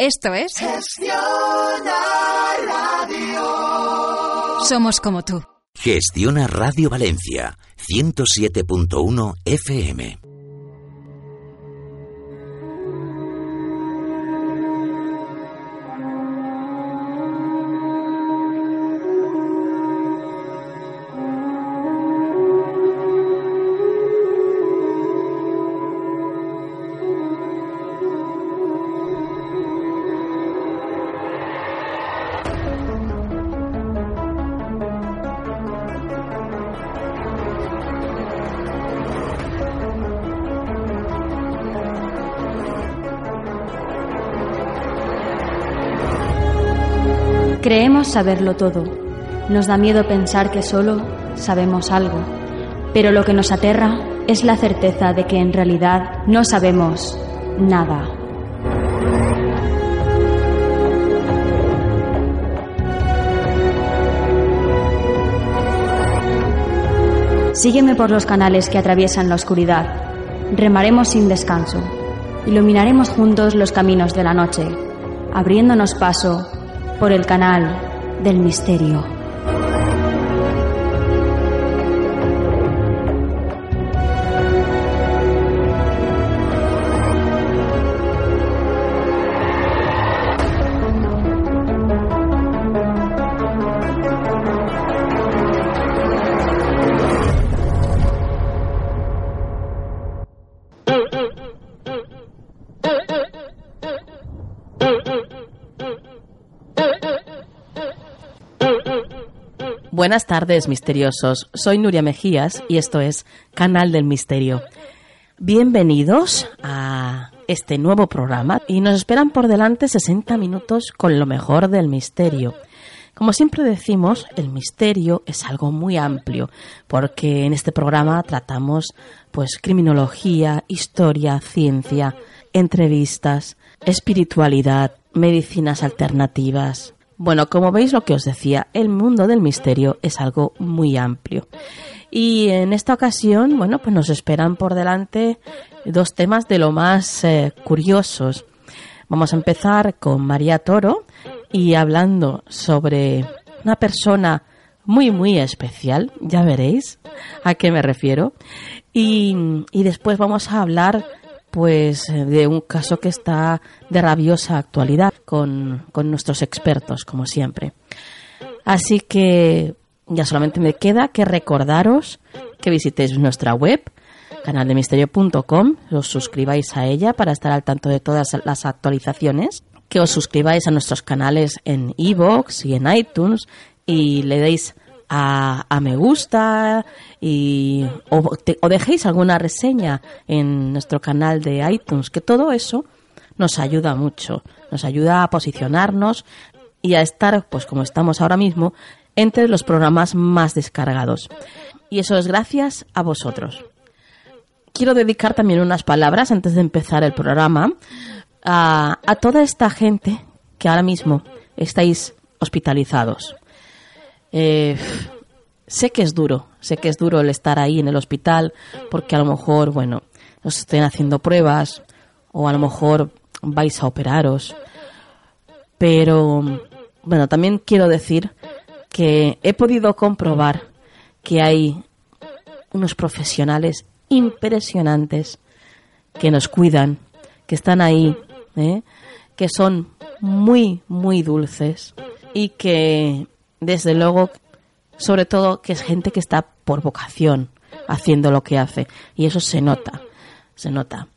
Esto es Gestiona Radio. Somos como tú. Gestiona Radio Valencia 107.1 FM. Saberlo todo. Nos da miedo pensar que solo sabemos algo. Pero lo que nos aterra es la certeza de que en realidad no sabemos nada. Sígueme por los canales que atraviesan la oscuridad. Remaremos sin descanso. Iluminaremos juntos los caminos de la noche, abriéndonos paso por el canal del misterio. Buenas tardes, misteriosos. Soy Nuria Mejías y esto es Canal del Misterio. Bienvenidos a este nuevo programa y nos esperan por delante 60 minutos con lo mejor del misterio. Como siempre decimos, el misterio es algo muy amplio, porque en este programa tratamos pues criminología, historia, ciencia, entrevistas, espiritualidad, medicinas alternativas, bueno, como veis lo que os decía, el mundo del misterio es algo muy amplio. Y en esta ocasión, bueno, pues nos esperan por delante dos temas de lo más eh, curiosos. Vamos a empezar con María Toro y hablando sobre una persona muy, muy especial, ya veréis a qué me refiero. Y, y después vamos a hablar pues de un caso que está de rabiosa actualidad con, con nuestros expertos, como siempre. Así que ya solamente me queda que recordaros que visitéis nuestra web, canaldemisterio.com, os suscribáis a ella para estar al tanto de todas las actualizaciones, que os suscribáis a nuestros canales en iVoox y en iTunes y le deis a, me gusta y o, dejéis alguna reseña en nuestro canal de iTunes, que todo eso nos ayuda mucho, nos ayuda a posicionarnos y a estar, pues como estamos ahora mismo, entre los programas más descargados. Y eso es gracias a vosotros. Quiero dedicar también unas palabras antes de empezar el programa a toda esta gente que ahora mismo estáis hospitalizados. Eh, sé que es duro, sé que es duro el estar ahí en el hospital porque a lo mejor, bueno, os estén haciendo pruebas o a lo mejor vais a operaros. Pero, bueno, también quiero decir que he podido comprobar que hay unos profesionales impresionantes que nos cuidan, que están ahí, ¿eh? que son muy, muy dulces y que, desde luego, sobre todo, que es gente que está por vocación haciendo lo que hace. Y eso se nota, se nota.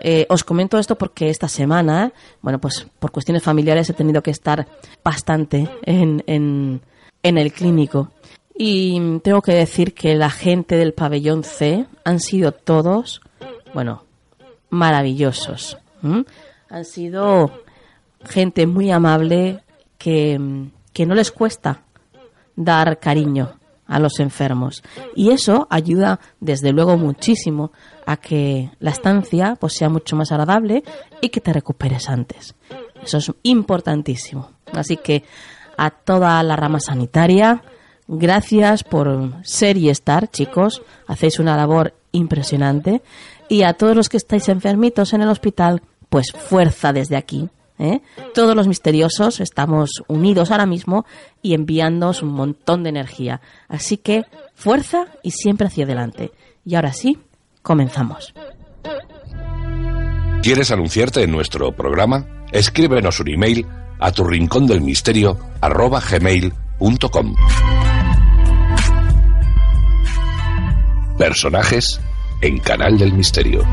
Eh, os comento esto porque esta semana, bueno, pues por cuestiones familiares he tenido que estar bastante en, en, el clínico. Y tengo que decir que la gente del pabellón C han sido todos, bueno, maravillosos. Han sido gente muy amable que, que no les cuesta dar cariño a los enfermos. Y eso ayuda, desde luego, muchísimo a que la estancia pues, sea mucho más agradable y que te recuperes antes. Eso es importantísimo. Así que a toda la rama sanitaria, gracias por ser y estar, chicos. Hacéis una labor impresionante. Y a todos los que estáis enfermitos en el hospital, pues fuerza desde aquí. ¿Eh? Todos los misteriosos estamos unidos ahora mismo y enviándoos un montón de energía. Así que fuerza y siempre hacia adelante. Y ahora sí, comenzamos. ¿Quieres anunciarte en nuestro programa? Escríbenos un email a tu rincón del misterio arroba gmail.com. Personajes en Canal del Misterio.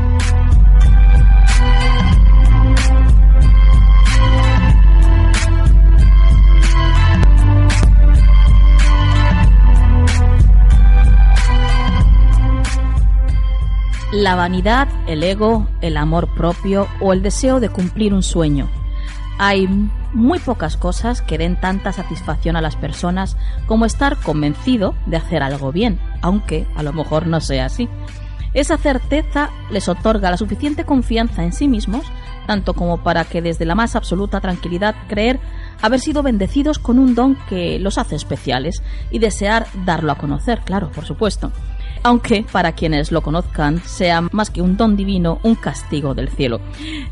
La vanidad, el ego, el amor propio o el deseo de cumplir un sueño. Hay muy pocas cosas que den tanta satisfacción a las personas como estar convencido de hacer algo bien, aunque a lo mejor no sea así. Esa certeza les otorga la suficiente confianza en sí mismos, tanto como para que desde la más absoluta tranquilidad creer haber sido bendecidos con un don que los hace especiales y desear darlo a conocer, claro, por supuesto aunque para quienes lo conozcan sea más que un don divino, un castigo del cielo.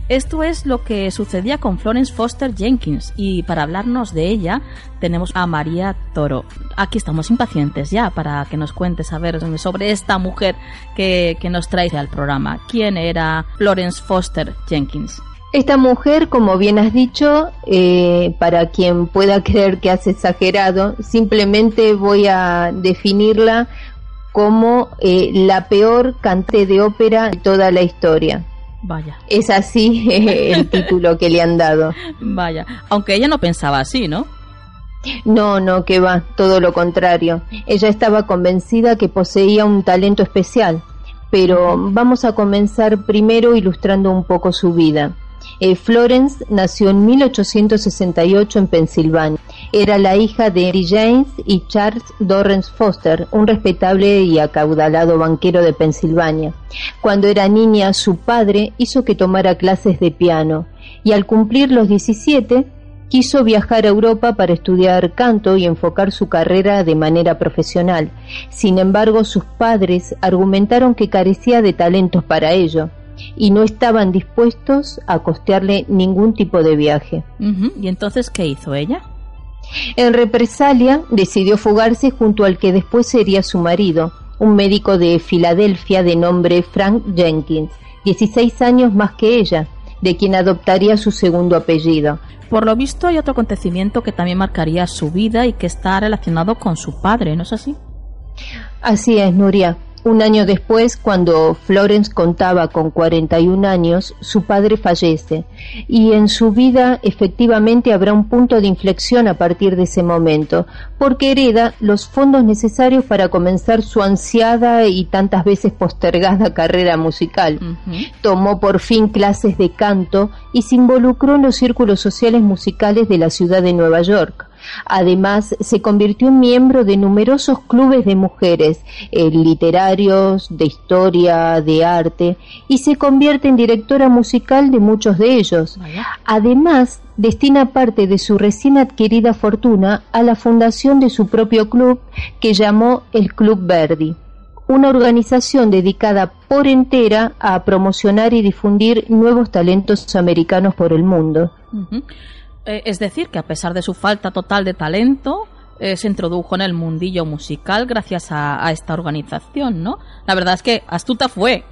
Esto es lo que sucedía con Florence Foster Jenkins y para hablarnos de ella tenemos a María Toro. Aquí estamos impacientes ya para que nos cuentes a ver sobre esta mujer que, nos trae al programa. ¿Quién era Florence Foster Jenkins? Esta mujer, como bien has dicho, eh, para quien pueda creer que has exagerado, simplemente voy a definirla como eh, la peor cantante de ópera de toda la historia. Vaya. Es así el título que le han dado. Vaya, aunque ella no pensaba así, ¿no? No, no, que va, todo lo contrario. Ella estaba convencida que poseía un talento especial, pero vamos a comenzar primero ilustrando un poco su vida. Eh, Florence nació en 1868 en Pensilvania. Era la hija de Mary James y Charles Dorrance Foster, un respetable y acaudalado banquero de Pensilvania. Cuando era niña, su padre hizo que tomara clases de piano y al cumplir los 17 quiso viajar a Europa para estudiar canto y enfocar su carrera de manera profesional. Sin embargo, sus padres argumentaron que carecía de talentos para ello y no estaban dispuestos a costearle ningún tipo de viaje. ¿Y entonces qué hizo ella? En represalia decidió fugarse junto al que después sería su marido, un médico de Filadelfia de nombre Frank Jenkins, 16 años más que ella, de quien adoptaría su segundo apellido. Por lo visto hay otro acontecimiento que también marcaría su vida y que está relacionado con su padre, ¿no es así? Así es, Nuria. Un año después, cuando Florence contaba con 41 años, su padre fallece y en su vida efectivamente habrá un punto de inflexión a partir de ese momento, porque hereda los fondos necesarios para comenzar su ansiada y tantas veces postergada carrera musical. Tomó por fin clases de canto y se involucró en los círculos sociales musicales de la ciudad de Nueva York Además, se convirtió en miembro de numerosos clubes de mujeres, eh, literarios, de historia, de arte, y se convierte en directora musical de muchos de ellos. Además, destina parte de su recién adquirida fortuna a la fundación de su propio club que llamó el Club Verdi una organización dedicada por entera a promocionar y difundir nuevos talentos americanos por el mundo. Es decir, que a pesar de su falta total de talento, eh, se introdujo en el mundillo musical gracias a, esta organización, ¿no? La verdad es que astuta fue.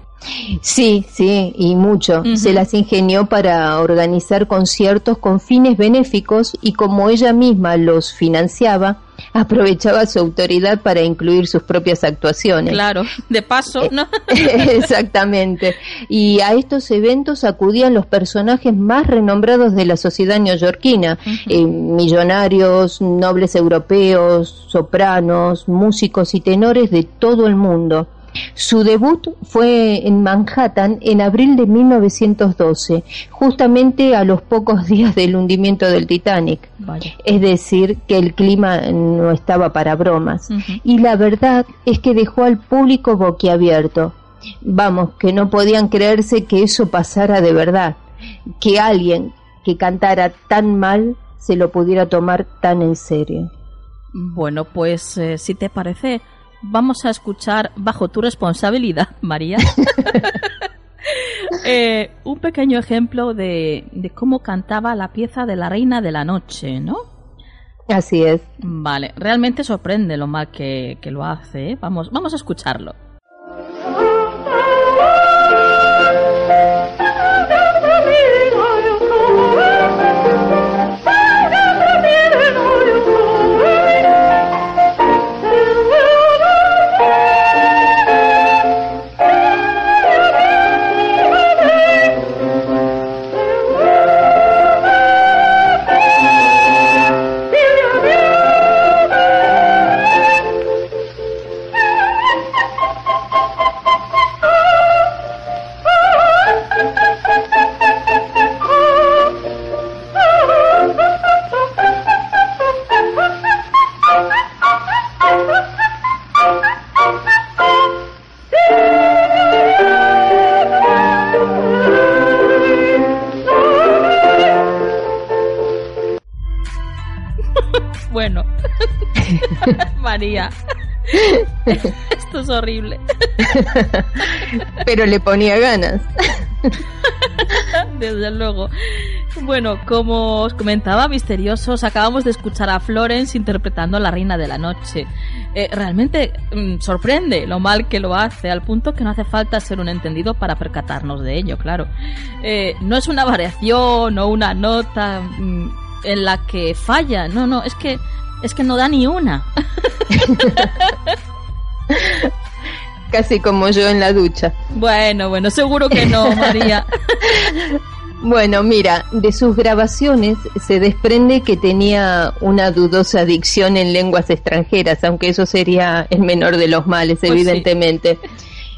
Sí, sí, y mucho. Se las ingenió para organizar conciertos con fines benéficos y como ella misma los financiaba, aprovechaba su autoridad para incluir sus propias actuaciones. Claro, de paso, ¿no? Exactamente. Y a estos eventos acudían los personajes más renombrados de la sociedad neoyorquina, eh, millonarios, nobles europeos, sopranos, músicos y tenores de todo el mundo Su debut fue en Manhattan en abril de 1912, justamente a los pocos días del hundimiento del Titanic. Es decir, que el clima no estaba para bromas. Y la verdad es que dejó al público boquiabierto. Vamos, que no podían creerse que eso pasara de verdad, que alguien que cantara tan mal se lo pudiera tomar tan en serio. Bueno, pues eh, si te parece, vamos a escuchar bajo tu responsabilidad, María. Eh, un pequeño ejemplo de, cómo cantaba la pieza de la Reina de la Noche, ¿no? Así es. Vale, realmente sorprende lo mal que, que lo hace. ¿eh? Vamos, vamos a escucharlo. Esto es horrible. Pero le ponía ganas. Desde luego. Bueno, como os comentaba, misteriosos, acabamos de escuchar a Florence interpretando a la Reina de la Noche. Eh, realmente mm, sorprende lo mal que lo hace, al punto que no hace falta ser un entendido para percatarnos de ello, claro. Eh, no es una variación o una nota mm, en la que falla, no, no, es que es que no da ni una. Casi como yo en la ducha. Bueno, bueno, seguro que no, María. Bueno, mira, de sus grabaciones se desprende que tenía una dudosa dicción en lenguas extranjeras, aunque eso sería el menor de los males, pues evidentemente.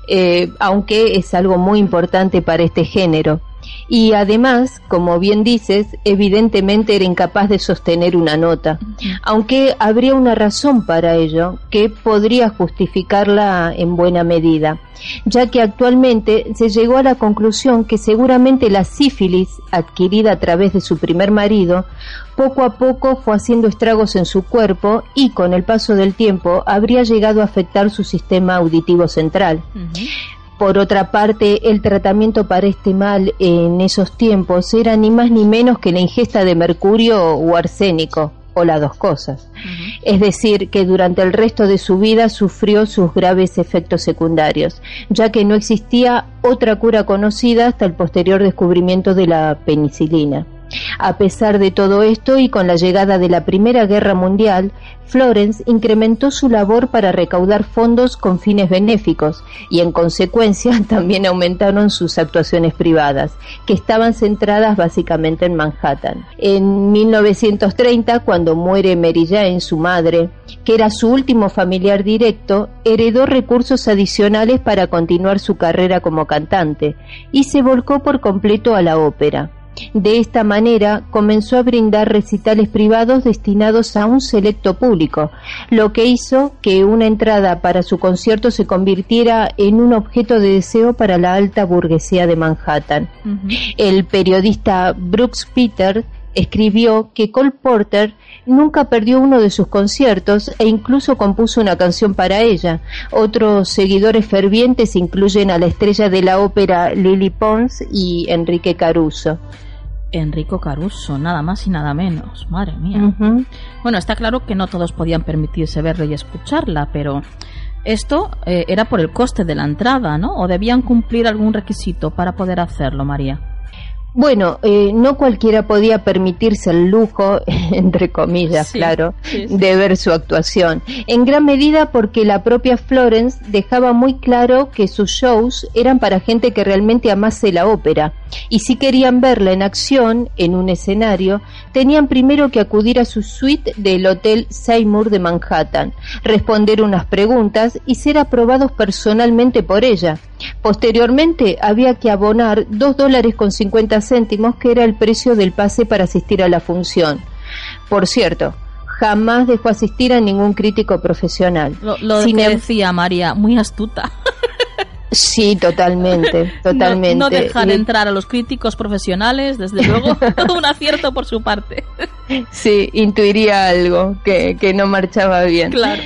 Eh, aunque es algo muy importante para este género y además, como bien dices, evidentemente era incapaz de sostener una nota, aunque habría una razón para ello que podría justificarla en buena medida, ya que actualmente se llegó a la conclusión que seguramente la sífilis adquirida a través de su primer marido poco a poco fue haciendo estragos en su cuerpo y con el paso del tiempo habría llegado a afectar su sistema auditivo central. Por otra parte, el tratamiento para este mal en esos tiempos era ni más ni menos que la ingesta de mercurio o arsénico, o las dos cosas. Es decir, que durante el resto de su vida sufrió sus graves efectos secundarios, ya que no existía otra cura conocida hasta el posterior descubrimiento de la penicilina. A pesar de todo esto y con la llegada de la Primera Guerra Mundial, Florence incrementó su labor para recaudar fondos con fines benéficos y en consecuencia también aumentaron sus actuaciones privadas, que estaban centradas básicamente en Manhattan. En 1930, cuando muere Mary Jane, su madre, que era su último familiar directo, heredó recursos adicionales para continuar su carrera como cantante y se volcó por completo a la ópera. De esta manera comenzó a brindar recitales privados destinados a un selecto público, lo que hizo que una entrada para su concierto se convirtiera en un objeto de deseo para la alta burguesía de Manhattan. El periodista Brooks Peter escribió que Cole Porter nunca perdió uno de sus conciertos e incluso compuso una canción para ella. Otros seguidores fervientes incluyen a la estrella de la ópera Lily Pons y Enrique Caruso. Enrico Caruso, nada más y nada menos. Madre mía. Bueno, está claro que no todos podían permitirse verla y escucharla, pero esto eh, era por el coste de la entrada, ¿no? ¿O debían cumplir algún requisito para poder hacerlo, María? Bueno, eh, no cualquiera podía permitirse el lujo, entre comillas, claro, de ver su actuación. En gran medida porque la propia Florence dejaba muy claro que sus shows eran para gente que realmente amase la ópera. Y si querían verla en acción, en un escenario, tenían primero que acudir a su suite del Hotel Seymour de Manhattan, responder unas preguntas y ser aprobados personalmente por ella. Posteriormente había que abonar dos dólares con cincuenta céntimos, que era el precio del pase para asistir a la función. Por cierto, jamás dejó asistir a ningún crítico profesional. Lo, que em- decía María, muy astuta. Sí, totalmente, totalmente. No, dejar entrar a los críticos profesionales, desde luego, un acierto por su parte. Sí, intuiría algo que, que no marchaba bien. Claro.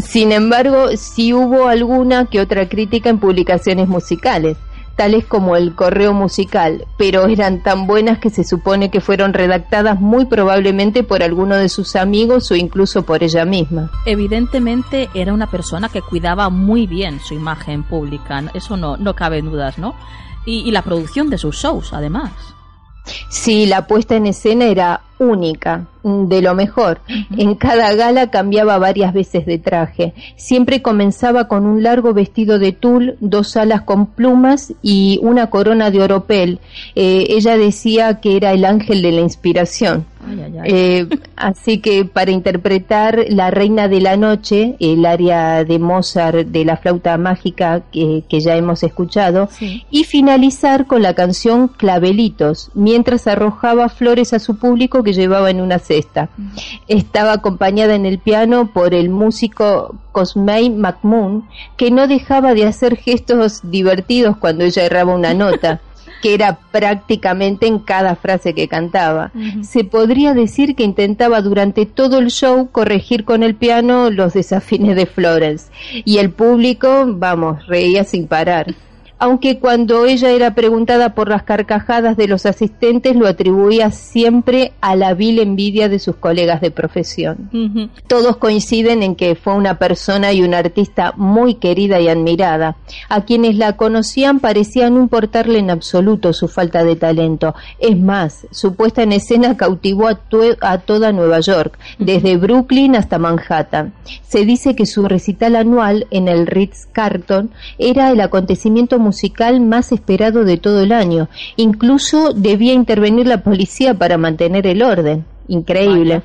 Sin embargo, sí hubo alguna que otra crítica en publicaciones musicales, tales como el correo musical, pero eran tan buenas que se supone que fueron redactadas muy probablemente por alguno de sus amigos o incluso por ella misma. Evidentemente era una persona que cuidaba muy bien su imagen pública, eso no, no cabe dudas, ¿no? y la producción de sus shows, además. Sí, la puesta en escena era única, de lo mejor. En cada gala cambiaba varias veces de traje. Siempre comenzaba con un largo vestido de tul, dos alas con plumas y una corona de oropel. Eh, ella decía que era el ángel de la inspiración. Eh, así que para interpretar La Reina de la Noche, el área de Mozart de la flauta mágica que, ya hemos escuchado, y finalizar con la canción Clavelitos, mientras arrojaba flores a su público que llevaba en una cesta. Estaba acompañada en el piano por el músico Cosmay McMoon, que no dejaba de hacer gestos divertidos cuando ella erraba una nota. que era prácticamente en cada frase que cantaba. Se podría decir que intentaba durante todo el show corregir con el piano los desafines de Florence y el público, vamos, reía sin parar aunque cuando ella era preguntada por las carcajadas de los asistentes lo atribuía siempre a la vil envidia de sus colegas de profesión. Todos coinciden en que fue una persona y una artista muy querida y admirada. A quienes la conocían parecía no importarle en absoluto su falta de talento. Es más, su puesta en escena cautivó a, a toda Nueva York, desde Brooklyn hasta Manhattan. Se dice que su recital anual en el Ritz Carlton era el acontecimiento musical más esperado de todo el año. Incluso debía intervenir la policía para mantener el orden increíble.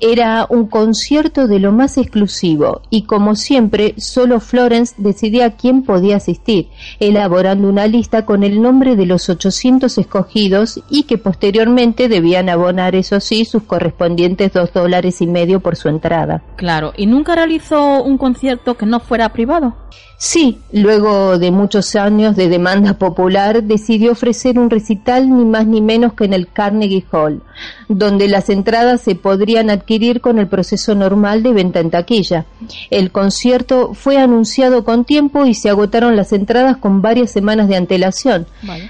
Era un concierto de lo más exclusivo y como siempre solo Florence decidía quién podía asistir, elaborando una lista con el nombre de los 800 escogidos y que posteriormente debían abonar, eso sí, sus correspondientes dos dólares y medio por su entrada. Claro, ¿y nunca realizó un concierto que no fuera privado? Sí, luego de muchos años de demanda popular, decidió ofrecer un recital ni más ni menos que en el Carnegie Hall, donde las entradas se podrían adquirir con el proceso normal de venta en taquilla. El concierto fue anunciado con tiempo y se agotaron las entradas con varias semanas de antelación.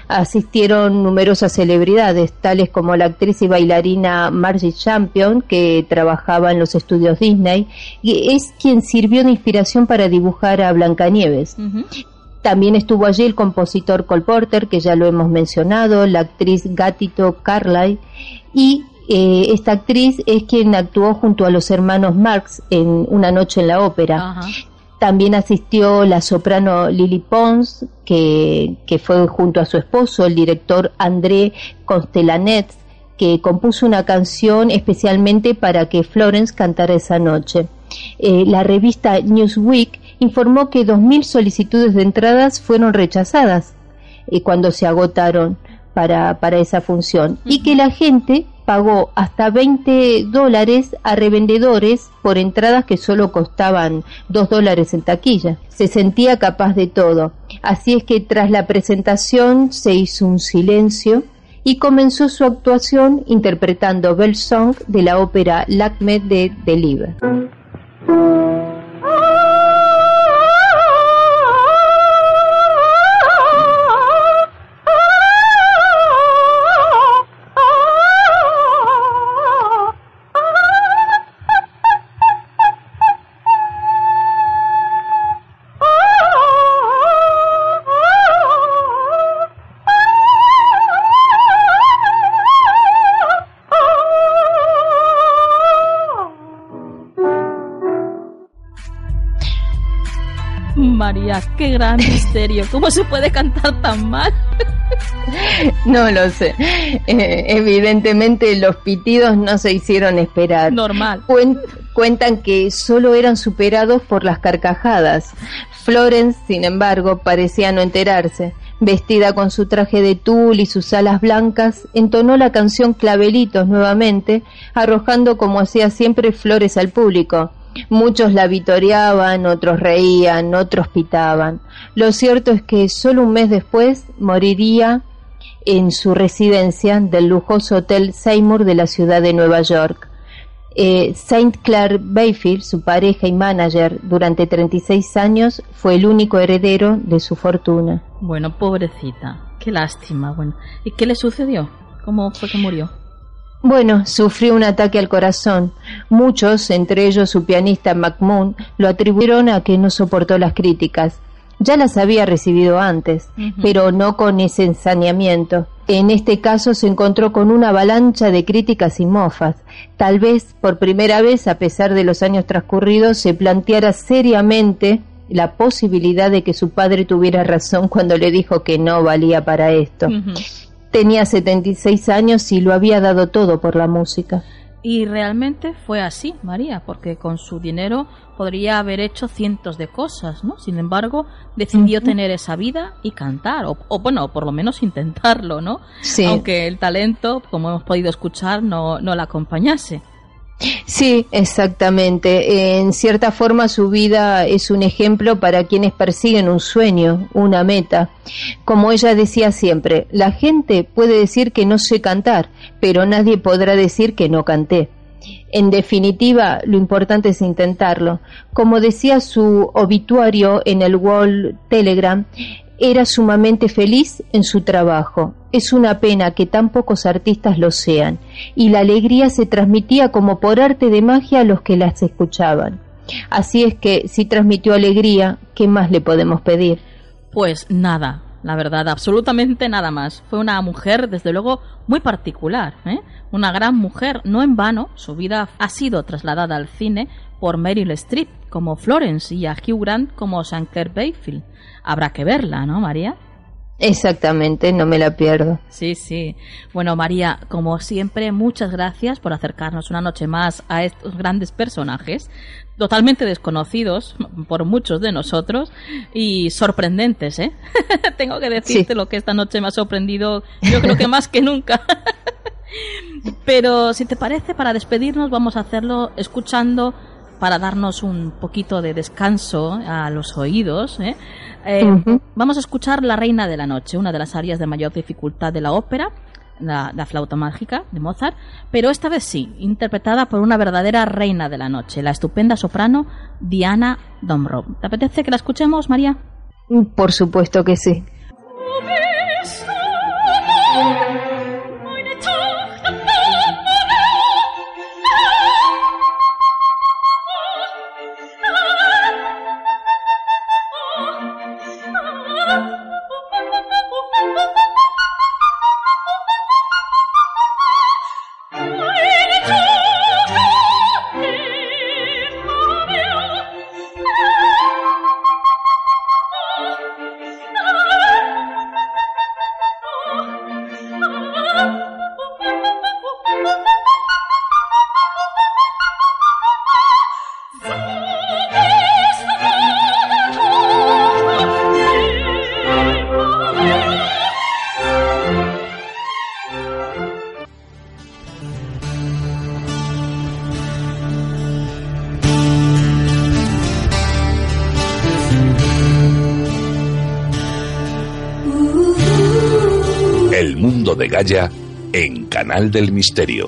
Asistieron numerosas celebridades, tales como la actriz y bailarina Margie Champion, que trabajaba en los estudios Disney, y es quien sirvió de inspiración para dibujar a Blancanieves. También estuvo allí el compositor Cole Porter, que ya lo hemos mencionado, la actriz Gatito Carlyle y eh, esta actriz es quien actuó junto a los hermanos Marx en Una noche en la ópera. También asistió la soprano Lily Pons, que, que, fue junto a su esposo, el director André Constellanet, que compuso una canción especialmente para que Florence cantara esa noche. Eh, la revista Newsweek informó que 2.000 solicitudes de entradas fueron rechazadas eh, cuando se agotaron para, para esa función y que la gente pagó hasta 20 dólares a revendedores por entradas que solo costaban 2 dólares en taquilla. Se sentía capaz de todo. Así es que tras la presentación se hizo un silencio y comenzó su actuación interpretando Bell Song de la ópera Lacme de Deliver. Gran misterio. ¿Cómo se puede cantar tan mal? No lo sé. Eh, evidentemente los pitidos no se hicieron esperar. Normal. cuentan que solo eran superados por las carcajadas. Florence, sin embargo, parecía no enterarse. Vestida con su traje de tul y sus alas blancas, entonó la canción Clavelitos nuevamente, arrojando como hacía siempre flores al público. Muchos la vitoreaban, otros reían, otros pitaban. Lo cierto es que solo un mes después moriría en su residencia del lujoso Hotel Seymour de la ciudad de Nueva York. Eh, Saint Clair Bayfield, su pareja y manager durante 36 años, fue el único heredero de su fortuna. Bueno, pobrecita, qué lástima. Bueno, ¿y qué le sucedió? ¿Cómo fue que murió? Bueno, sufrió un ataque al corazón. Muchos, entre ellos su pianista McMoon, lo atribuyeron a que no soportó las críticas. Ya las había recibido antes, pero no con ese ensañamiento. En este caso se encontró con una avalancha de críticas y mofas. Tal vez por primera vez, a pesar de los años transcurridos, se planteara seriamente la posibilidad de que su padre tuviera razón cuando le dijo que no valía para esto. Tenía 76 años y lo había dado todo por la música. Y realmente fue así, María, porque con su dinero podría haber hecho cientos de cosas, ¿no? Sin embargo, decidió tener esa vida y cantar, o, o, bueno, por lo menos intentarlo, ¿no? Sí. Aunque el talento, como hemos podido escuchar, no, no la acompañase. Sí, exactamente. En cierta forma su vida es un ejemplo para quienes persiguen un sueño, una meta. Como ella decía siempre, la gente puede decir que no sé cantar, pero nadie podrá decir que no canté. En definitiva, lo importante es intentarlo. Como decía su obituario en el Wall Telegram, era sumamente feliz en su trabajo. Es una pena que tan pocos artistas lo sean, y la alegría se transmitía como por arte de magia a los que las escuchaban. Así es que si transmitió alegría, ¿qué más le podemos pedir? Pues nada, la verdad, absolutamente nada más. Fue una mujer, desde luego, muy particular, ¿eh? una gran mujer, no en vano, su vida ha sido trasladada al cine por Meryl Streep como Florence y a Hugh Grant como. Clair Bayfield habrá que verla, ¿no, María? Exactamente, no me la pierdo. Sí, sí. Bueno, María, como siempre, muchas gracias por acercarnos una noche más a estos grandes personajes, totalmente desconocidos por muchos de nosotros y sorprendentes, ¿eh? Tengo que decirte lo que esta noche me ha sorprendido, yo creo que más que nunca. Pero si te parece, para despedirnos vamos a hacerlo escuchando para darnos un poquito de descanso a los oídos. ¿eh? Eh, vamos a escuchar La Reina de la Noche, una de las áreas de mayor dificultad de la ópera, la, flauta mágica de Mozart, pero esta vez sí, interpretada por una verdadera reina de la noche, la estupenda soprano Diana Domrov. ¿Te apetece que la escuchemos, María? Por supuesto que sí. En Canal del Misterio.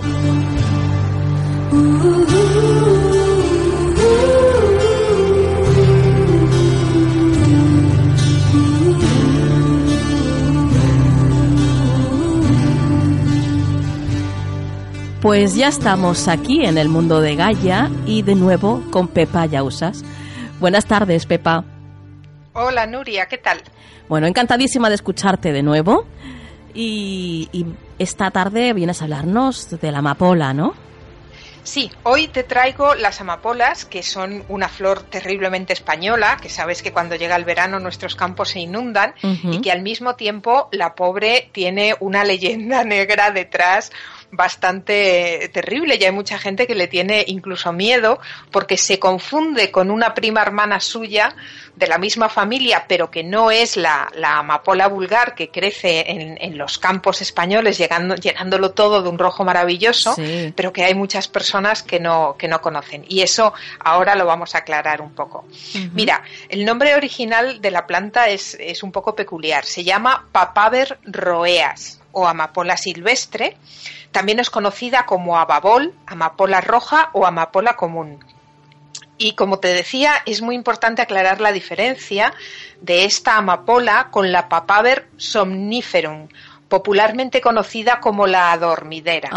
Pues ya estamos aquí en el mundo de Gaia y de nuevo con Pepa Yausas. Buenas tardes, Pepa. Hola, Nuria, ¿qué tal? Bueno, encantadísima de escucharte de nuevo. Y, esta tarde vienes a hablarnos de la amapola, ¿no? Sí, hoy te traigo las amapolas, que son una flor terriblemente española, que sabes que cuando llega el verano nuestros campos se inundan y que al mismo tiempo la pobre tiene una leyenda negra detrás bastante terrible y hay mucha gente que le tiene incluso miedo porque se confunde con una prima hermana suya de la misma familia pero que no es la, amapola vulgar que crece en, los campos españoles llegando, llenándolo todo de un rojo maravilloso pero que hay muchas personas que no, que no conocen. Y eso ahora lo vamos a aclarar un poco. Mira, el nombre original de la planta es, es un poco peculiar, se llama Papaver roeas o amapola silvestre también es conocida como ababol, amapola roja o amapola común. Y como te decía, es muy importante aclarar la diferencia de esta amapola con la Papaver somniferum, popularmente conocida como la adormidera.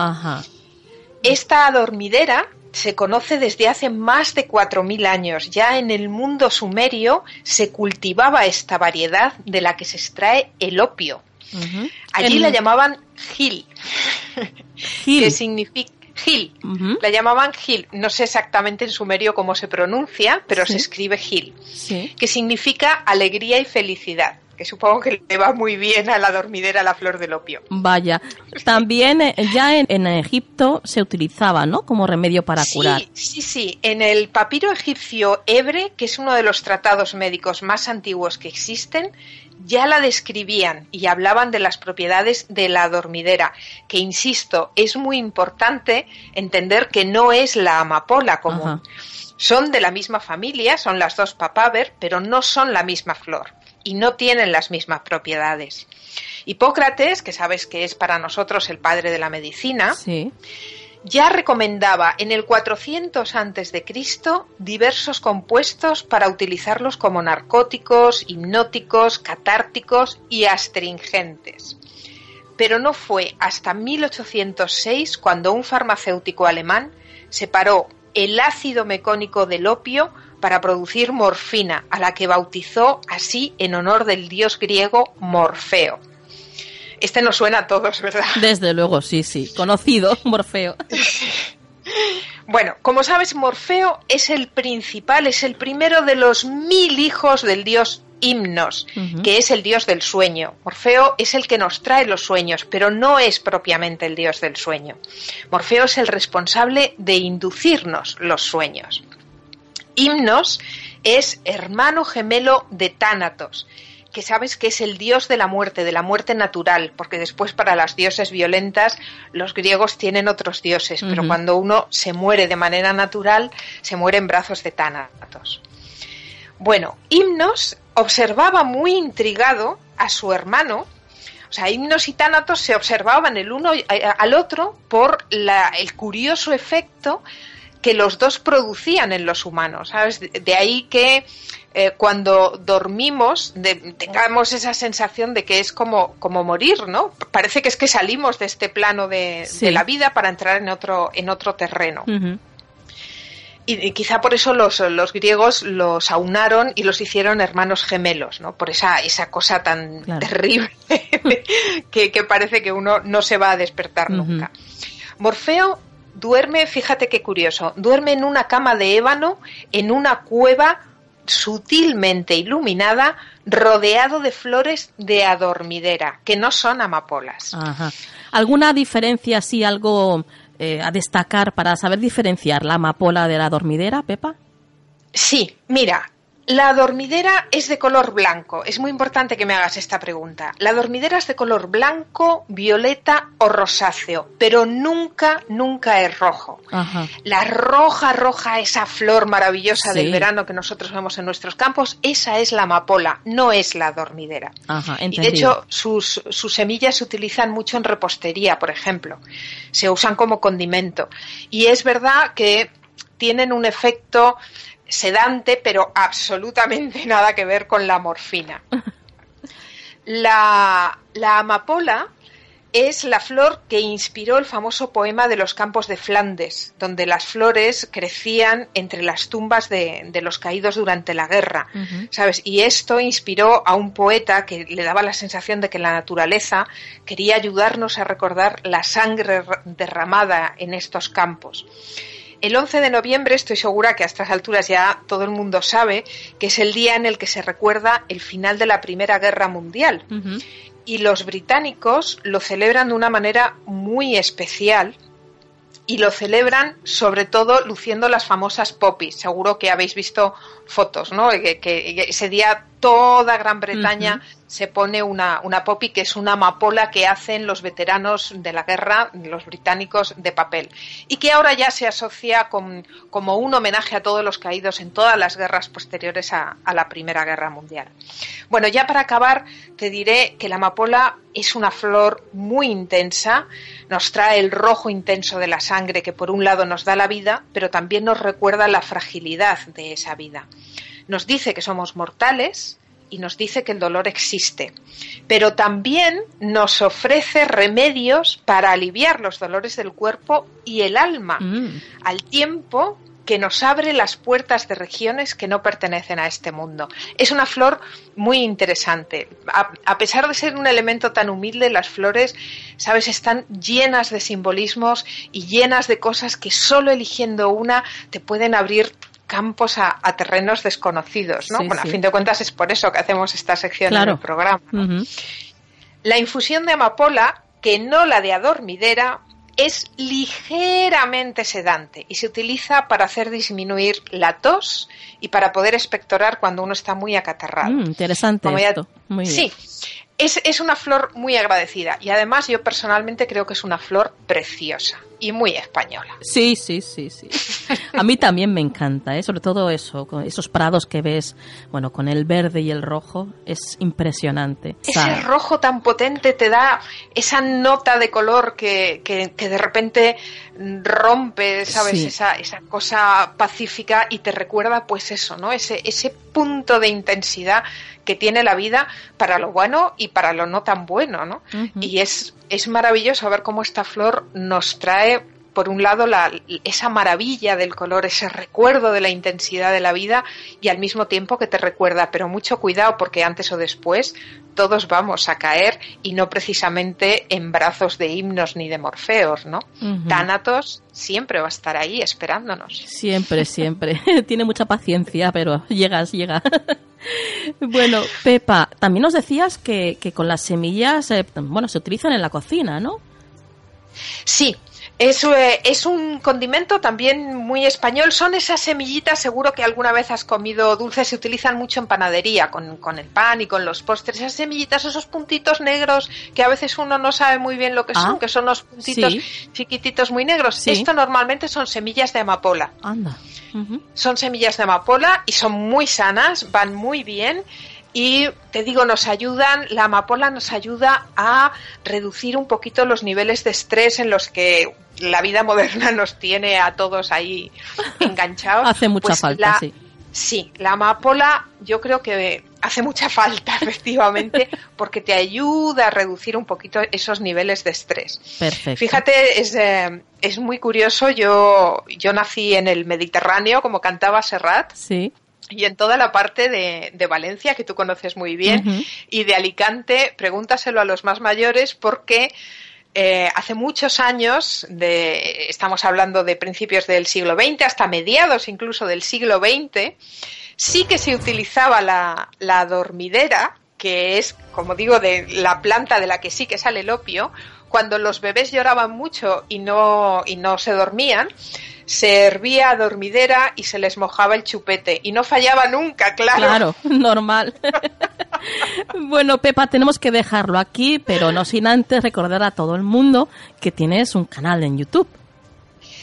Esta adormidera se conoce desde hace más de 4.000 años. Ya en el mundo sumerio se cultivaba esta variedad de la que se extrae el opio. Allí la llamaban Gil, que significa Gil. La llamaban Gil. No sé exactamente en sumerio cómo se pronuncia, pero se escribe Gil, que significa alegría y felicidad que supongo que le va muy bien a la dormidera la flor del opio. Vaya, también eh, ya en, Egipto se utilizaba, ¿no? Como remedio para curar. Sí, sí, en el papiro egipcio Ebre, que es uno de los tratados médicos más antiguos que existen, ya la describían y hablaban de las propiedades de la dormidera, que insisto, es muy importante entender que no es la amapola común. Son de la misma familia, son las dos papaver, pero no son la misma flor y no tienen las mismas propiedades. Hipócrates, que sabes que es para nosotros el padre de la medicina, ya recomendaba en el 400 antes de Cristo diversos compuestos para utilizarlos como narcóticos, hipnóticos, catárticos y astringentes. Pero no fue hasta 1806 cuando un farmacéutico alemán separó el ácido mecónico del opio para producir morfina, a la que bautizó así en honor del dios griego Morfeo. Este nos suena a todos, ¿verdad? Desde luego, sí, sí. Conocido, Morfeo. Bueno, como sabes, Morfeo es el principal, es el primero de los mil hijos del dios Himnos, que es el dios del sueño. Morfeo es el que nos trae los sueños, pero no es propiamente el dios del sueño. Morfeo es el responsable de inducirnos los sueños. Himnos es hermano gemelo de Tánatos que sabes que es el dios de la muerte, de la muerte natural, porque después para las dioses violentas los griegos tienen otros dioses, pero cuando uno se muere de manera natural, se muere en brazos de Tánatos. Bueno, Himnos observaba muy intrigado a su hermano, o sea, Himnos y Tánatos se observaban el uno al otro por el curioso efecto que los dos producían en los humanos, ¿sabes? De ahí que eh, cuando dormimos tengamos esa sensación de que es como, como morir, ¿no? Parece que es que salimos de este plano de, la vida para entrar en otro, en otro terreno. y, quizá por eso los, los, griegos los aunaron y los hicieron hermanos gemelos, ¿no? Por esa, esa cosa tan terrible que, parece que uno no se va a despertar nunca. Morfeo duerme, fíjate qué curioso, duerme en una cama de ébano en una cueva sutilmente iluminada, rodeado de flores de adormidera, que no son amapolas. ¿Alguna diferencia, así, algo eh, a destacar para saber diferenciar la amapola de la adormidera, Pepa? Sí, mira, la dormidera es de color blanco. Es muy importante que me hagas esta pregunta. La dormidera es de color blanco, violeta o rosáceo, pero nunca, nunca es rojo. La roja, roja, esa flor maravillosa del verano que nosotros vemos en nuestros campos, esa es la amapola, no es la dormidera. y de hecho, sus, sus semillas se utilizan mucho en repostería, por ejemplo. Se usan como condimento. Y es verdad que tienen un efecto sedante, pero absolutamente nada que ver con la morfina. La, amapola es la flor que inspiró el famoso poema de los campos de Flandes, donde las flores crecían entre las tumbas de, los caídos durante la guerra, ¿sabes? Y esto inspiró a un poeta que le daba la sensación de que la naturaleza quería ayudarnos a recordar la sangre derramada en estos campos. El 11 de noviembre estoy segura que a estas alturas ya todo el mundo sabe que es el día en el que se recuerda el final de la Primera Guerra Mundial. Y los británicos lo celebran de una manera muy especial y lo celebran sobre todo luciendo las famosas poppies. Seguro que habéis visto fotos, ¿no? Que, ese día toda Gran Bretaña se pone una, una poppy que es una amapola que hacen los veteranos de la guerra, los británicos, de papel. Y que ahora ya se asocia con, como un homenaje a todos los caídos en todas las guerras posteriores a, a la Primera Guerra Mundial. Bueno, ya para acabar, te diré que la amapola es una flor muy intensa, nos trae el rojo intenso de la sangre que por un lado nos da la vida, pero también nos recuerda la fragilidad de esa vida. Nos dice que somos mortales, y nos dice que el dolor existe, pero también nos ofrece remedios para aliviar los dolores del cuerpo y el alma, mm. al tiempo que nos abre las puertas de regiones que no pertenecen a este mundo. Es una flor muy interesante. A, pesar de ser un elemento tan humilde, las flores, sabes, están llenas de simbolismos y llenas de cosas que solo eligiendo una te pueden abrir campos a, terrenos desconocidos, ¿no? bueno, a fin de cuentas es por eso que hacemos esta sección en el programa. La infusión de amapola, que no la de adormidera, es ligeramente sedante y se utiliza para hacer disminuir la tos y para poder expectorar cuando uno está muy acatarrado. Mm, interesante esto. Muy Sí, es, es una flor muy agradecida y además yo personalmente creo que es una flor preciosa y muy española. Sí, sí, sí, sí. A mí también me encanta, ¿eh? sobre todo eso, con esos prados que ves, bueno, con el verde y el rojo, es impresionante. Ese rojo tan potente te da esa nota de color que, que, de repente rompe, ¿sabes? Esa, esa cosa pacífica y te recuerda, pues eso, ¿no? Ese, ese punto de intensidad que tiene la vida para lo bueno y para lo no tan bueno, ¿no? Y es, es maravilloso ver cómo esta flor nos trae por un lado la, esa maravilla del color, ese recuerdo de la intensidad de la vida y al mismo tiempo que te recuerda, pero mucho cuidado porque antes o después todos vamos a caer y no precisamente en brazos de himnos ni de morfeos, ¿no? Tánatos siempre va a estar ahí esperándonos. Siempre, siempre. Tiene mucha paciencia, pero llegas, llega. bueno, Pepa, también nos decías que, que con las semillas, eh, bueno, se utilizan en la cocina, ¿no? Sí, eh, es, un condimento también muy español. Son esas semillitas, seguro que alguna vez has comido dulces, se utilizan mucho en panadería, con, el pan y con los postres. Esas semillitas, esos puntitos negros que a veces uno no sabe muy bien lo que son, ah, que son los puntitos chiquititos muy negros. Esto normalmente son semillas de amapola. Anda. Son semillas de amapola y son muy sanas, van muy bien y te digo, nos ayudan, la amapola nos ayuda a reducir un poquito los niveles de estrés en los que la vida moderna nos tiene a todos ahí enganchados. hace mucha pues falta, sí. Sí, la amapola yo creo que hace mucha falta, efectivamente, porque te ayuda a reducir un poquito esos niveles de estrés. Perfecto. Fíjate, es, eh, es muy curioso, yo, yo nací en el Mediterráneo, como cantaba Serrat. Sí y en toda la parte de, Valencia, que tú conoces muy bien, y de Alicante, pregúntaselo a los más mayores porque eh, hace muchos años, de, estamos hablando de principios del siglo XX, hasta mediados incluso del siglo XX, sí que se utilizaba la, la dormidera, que es, como digo, de la planta de la que sí que sale el opio, cuando los bebés lloraban mucho y no, y no se dormían, se hervía a dormidera y se les mojaba el chupete. Y no fallaba nunca, claro. Claro, normal. bueno, Pepa, tenemos que dejarlo aquí, pero no sin antes recordar a todo el mundo que tienes un canal en YouTube.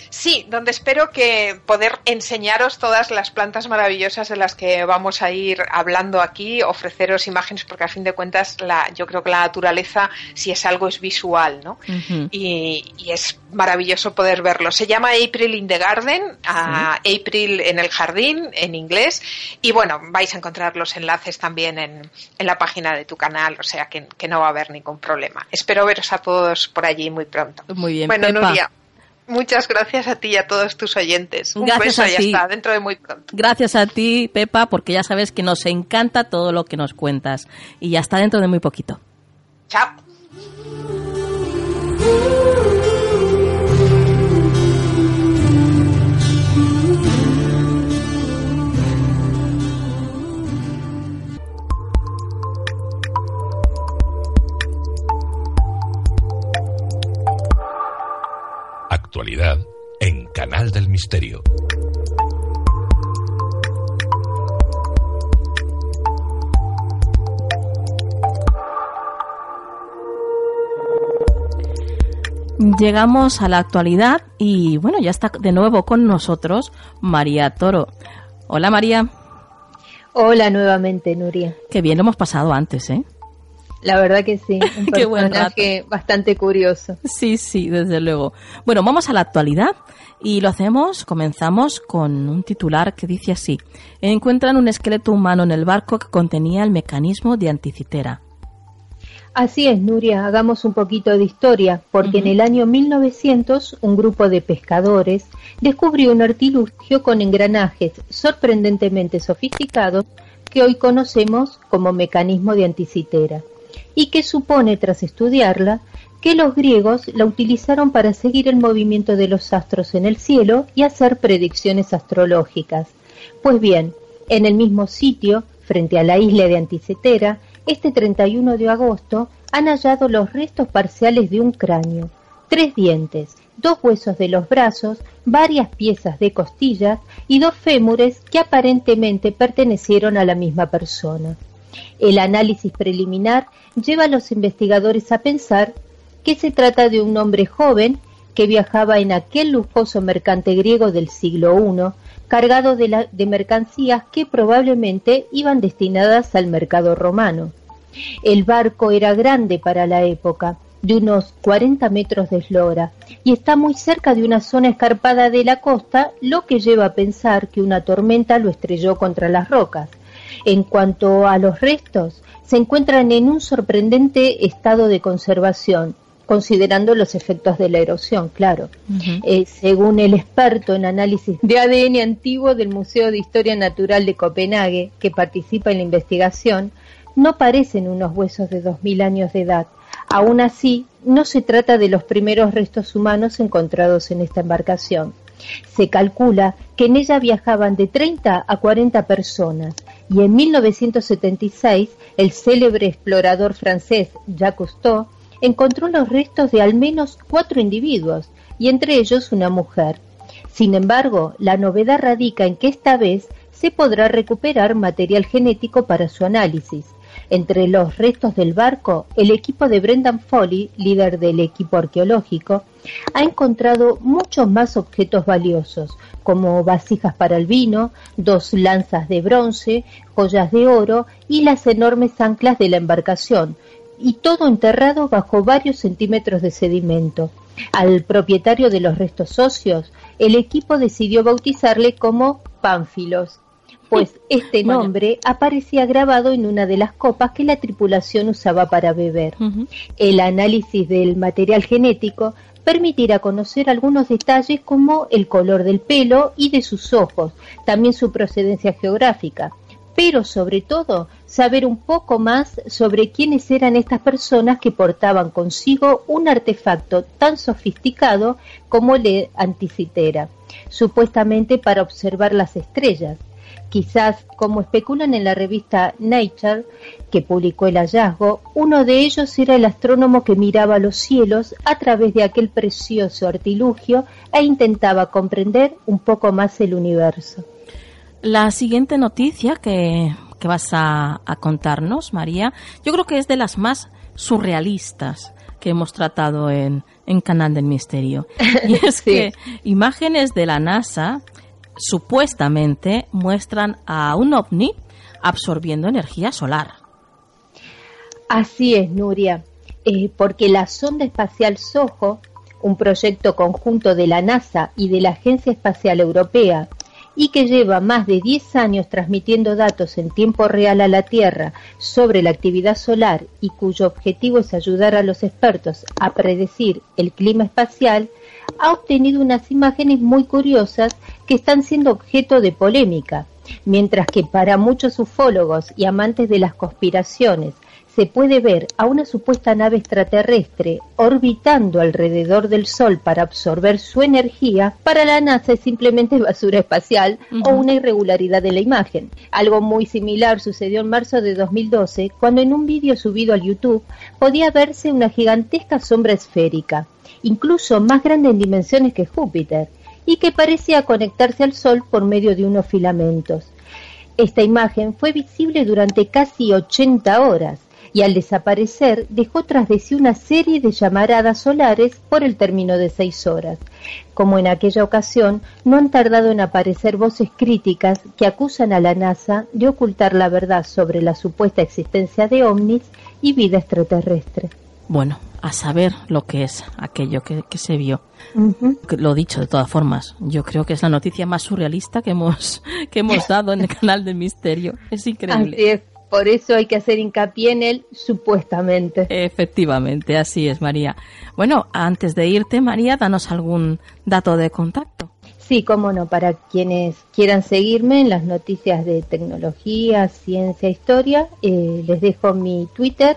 Sí, donde espero que poder enseñaros todas las plantas maravillosas de las que vamos a ir hablando aquí, ofreceros imágenes, porque a fin de cuentas la, yo creo que la naturaleza, si es algo, es visual, ¿no? y, es maravilloso poder verlo. Se llama April in the Garden, April en el jardín, en inglés, y bueno, vais a encontrar los enlaces también en, en la página de tu canal, o sea que, que, no va a haber ningún problema. Espero veros a todos por allí muy pronto. Muy bien, bueno, Nuria. Muchas gracias a ti y a todos tus oyentes. Un gracias beso a y hasta dentro de muy pronto. Gracias a ti, Pepa, porque ya sabes que nos encanta todo lo que nos cuentas. Y ya está dentro de muy poquito. Chao. En Canal del Misterio. Llegamos a la actualidad y bueno, ya está de nuevo con nosotros María Toro. Hola María. Hola nuevamente, Nuria. Qué bien lo hemos pasado antes, ¿eh? La verdad que sí, un Qué buen personaje bastante curioso. Sí, sí, desde luego. Bueno, vamos a la actualidad y lo hacemos, comenzamos con un titular que dice así. Encuentran un esqueleto humano en el barco que contenía el mecanismo de anticitera. Así es, Nuria, hagamos un poquito de historia, porque en el año 1900 un grupo de pescadores descubrió un artilugio con engranajes sorprendentemente sofisticados que hoy conocemos como mecanismo de anticitera, y que supone, tras estudiarla, que los griegos la utilizaron para seguir el movimiento de los astros en el cielo y hacer predicciones astrológicas. Pues bien, en el mismo sitio, frente a la isla de Anticetera, este 31 de agosto han hallado los restos parciales de un cráneo, tres dientes, dos huesos de los brazos, varias piezas de costillas y dos fémures que aparentemente pertenecieron a la misma persona. El análisis preliminar lleva a los investigadores a pensar que se trata de un hombre joven que viajaba en aquel lujoso mercante griego del siglo I, cargado de, mercancías que probablemente iban destinadas al mercado romano. El barco era grande para la época, de unos 40 metros de eslora, y está muy cerca de una zona escarpada de la costa, lo que lleva a pensar que una tormenta lo estrelló contra las rocas. En cuanto a los restos, se encuentran en un sorprendente estado de conservación, considerando los efectos de la erosión, claro. Eh, según el experto en análisis de ADN antiguo del Museo de Historia Natural de Copenhague, que participa en la investigación, no parecen unos huesos de 2.000 años de edad. Aún así, no se trata de los primeros restos humanos encontrados en esta embarcación. Se calcula que en ella viajaban de 30 a 40 personas y en 1976 el célebre explorador francés Jacques Cousteau encontró los restos de al menos cuatro individuos y entre ellos una mujer. Sin embargo, la novedad radica en que esta vez se podrá recuperar material genético para su análisis. Entre los restos del barco, el equipo de Brendan Foley, líder del equipo arqueológico, ha encontrado muchos más objetos valiosos, como vasijas para el vino, dos lanzas de bronce, joyas de oro y las enormes anclas de la embarcación, y todo enterrado bajo varios centímetros de sedimento. Al propietario de los restos óseos, el equipo decidió bautizarle como Pánfilos, pues este nombre aparecía grabado en una de las copas que la tripulación usaba para beber. El análisis del material genético permitirá conocer algunos detalles como el color del pelo y de sus ojos, también su procedencia geográfica, pero sobre todo saber un poco más sobre quiénes eran estas personas que portaban consigo un artefacto tan sofisticado como el anticitera, supuestamente para observar las estrellas. Quizás, como especulan en la revista Nature, que publicó el hallazgo, uno de ellos era el astrónomo que miraba los cielos a través de aquel precioso artilugio e intentaba comprender un poco más el universo. La siguiente noticia que, que vas a, a contarnos, María, yo creo que es de las más surrealistas que hemos tratado en, en Canal del Misterio. Y es Sí. que imágenes de la NASA supuestamente muestran a un ovni absorbiendo energía solar. Así es, Nuria, eh, porque la sonda espacial SOHO, un proyecto conjunto de la NASA y de la Agencia Espacial Europea, y que lleva más de 10 años transmitiendo datos en tiempo real a la Tierra sobre la actividad solar y cuyo objetivo es ayudar a los expertos a predecir el clima espacial, ha obtenido unas imágenes muy curiosas que están siendo objeto de polémica, mientras que para muchos ufólogos y amantes de las conspiraciones se puede ver a una supuesta nave extraterrestre orbitando alrededor del Sol para absorber su energía, para la NASA es simplemente basura espacial o una irregularidad de la imagen. Algo muy similar sucedió en marzo de 2012, cuando en un vídeo subido al YouTube podía verse una gigantesca sombra esférica, incluso más grande en dimensiones que Júpiter, y que parecía conectarse al Sol por medio de unos filamentos. Esta imagen fue visible durante casi 80 horas y al desaparecer dejó tras de sí una serie de llamaradas solares por el término de seis horas. Como en aquella ocasión, no han tardado en aparecer voces críticas que acusan a la NASA de ocultar la verdad sobre la supuesta existencia de ovnis y vida extraterrestre. Bueno, a saber lo que es aquello que, se vio. Lo dicho, de todas formas, yo creo que es la noticia más surrealista que hemos, que hemos dado en el canal de Misterio. Es increíble. Así es. Por eso hay que hacer hincapié en él supuestamente. Efectivamente, así es, María. Bueno, antes de irte, María, danos algún dato de contacto. Sí, cómo no, para quienes quieran seguirme en las noticias de tecnología, ciencia, historia, eh, les dejo mi Twitter,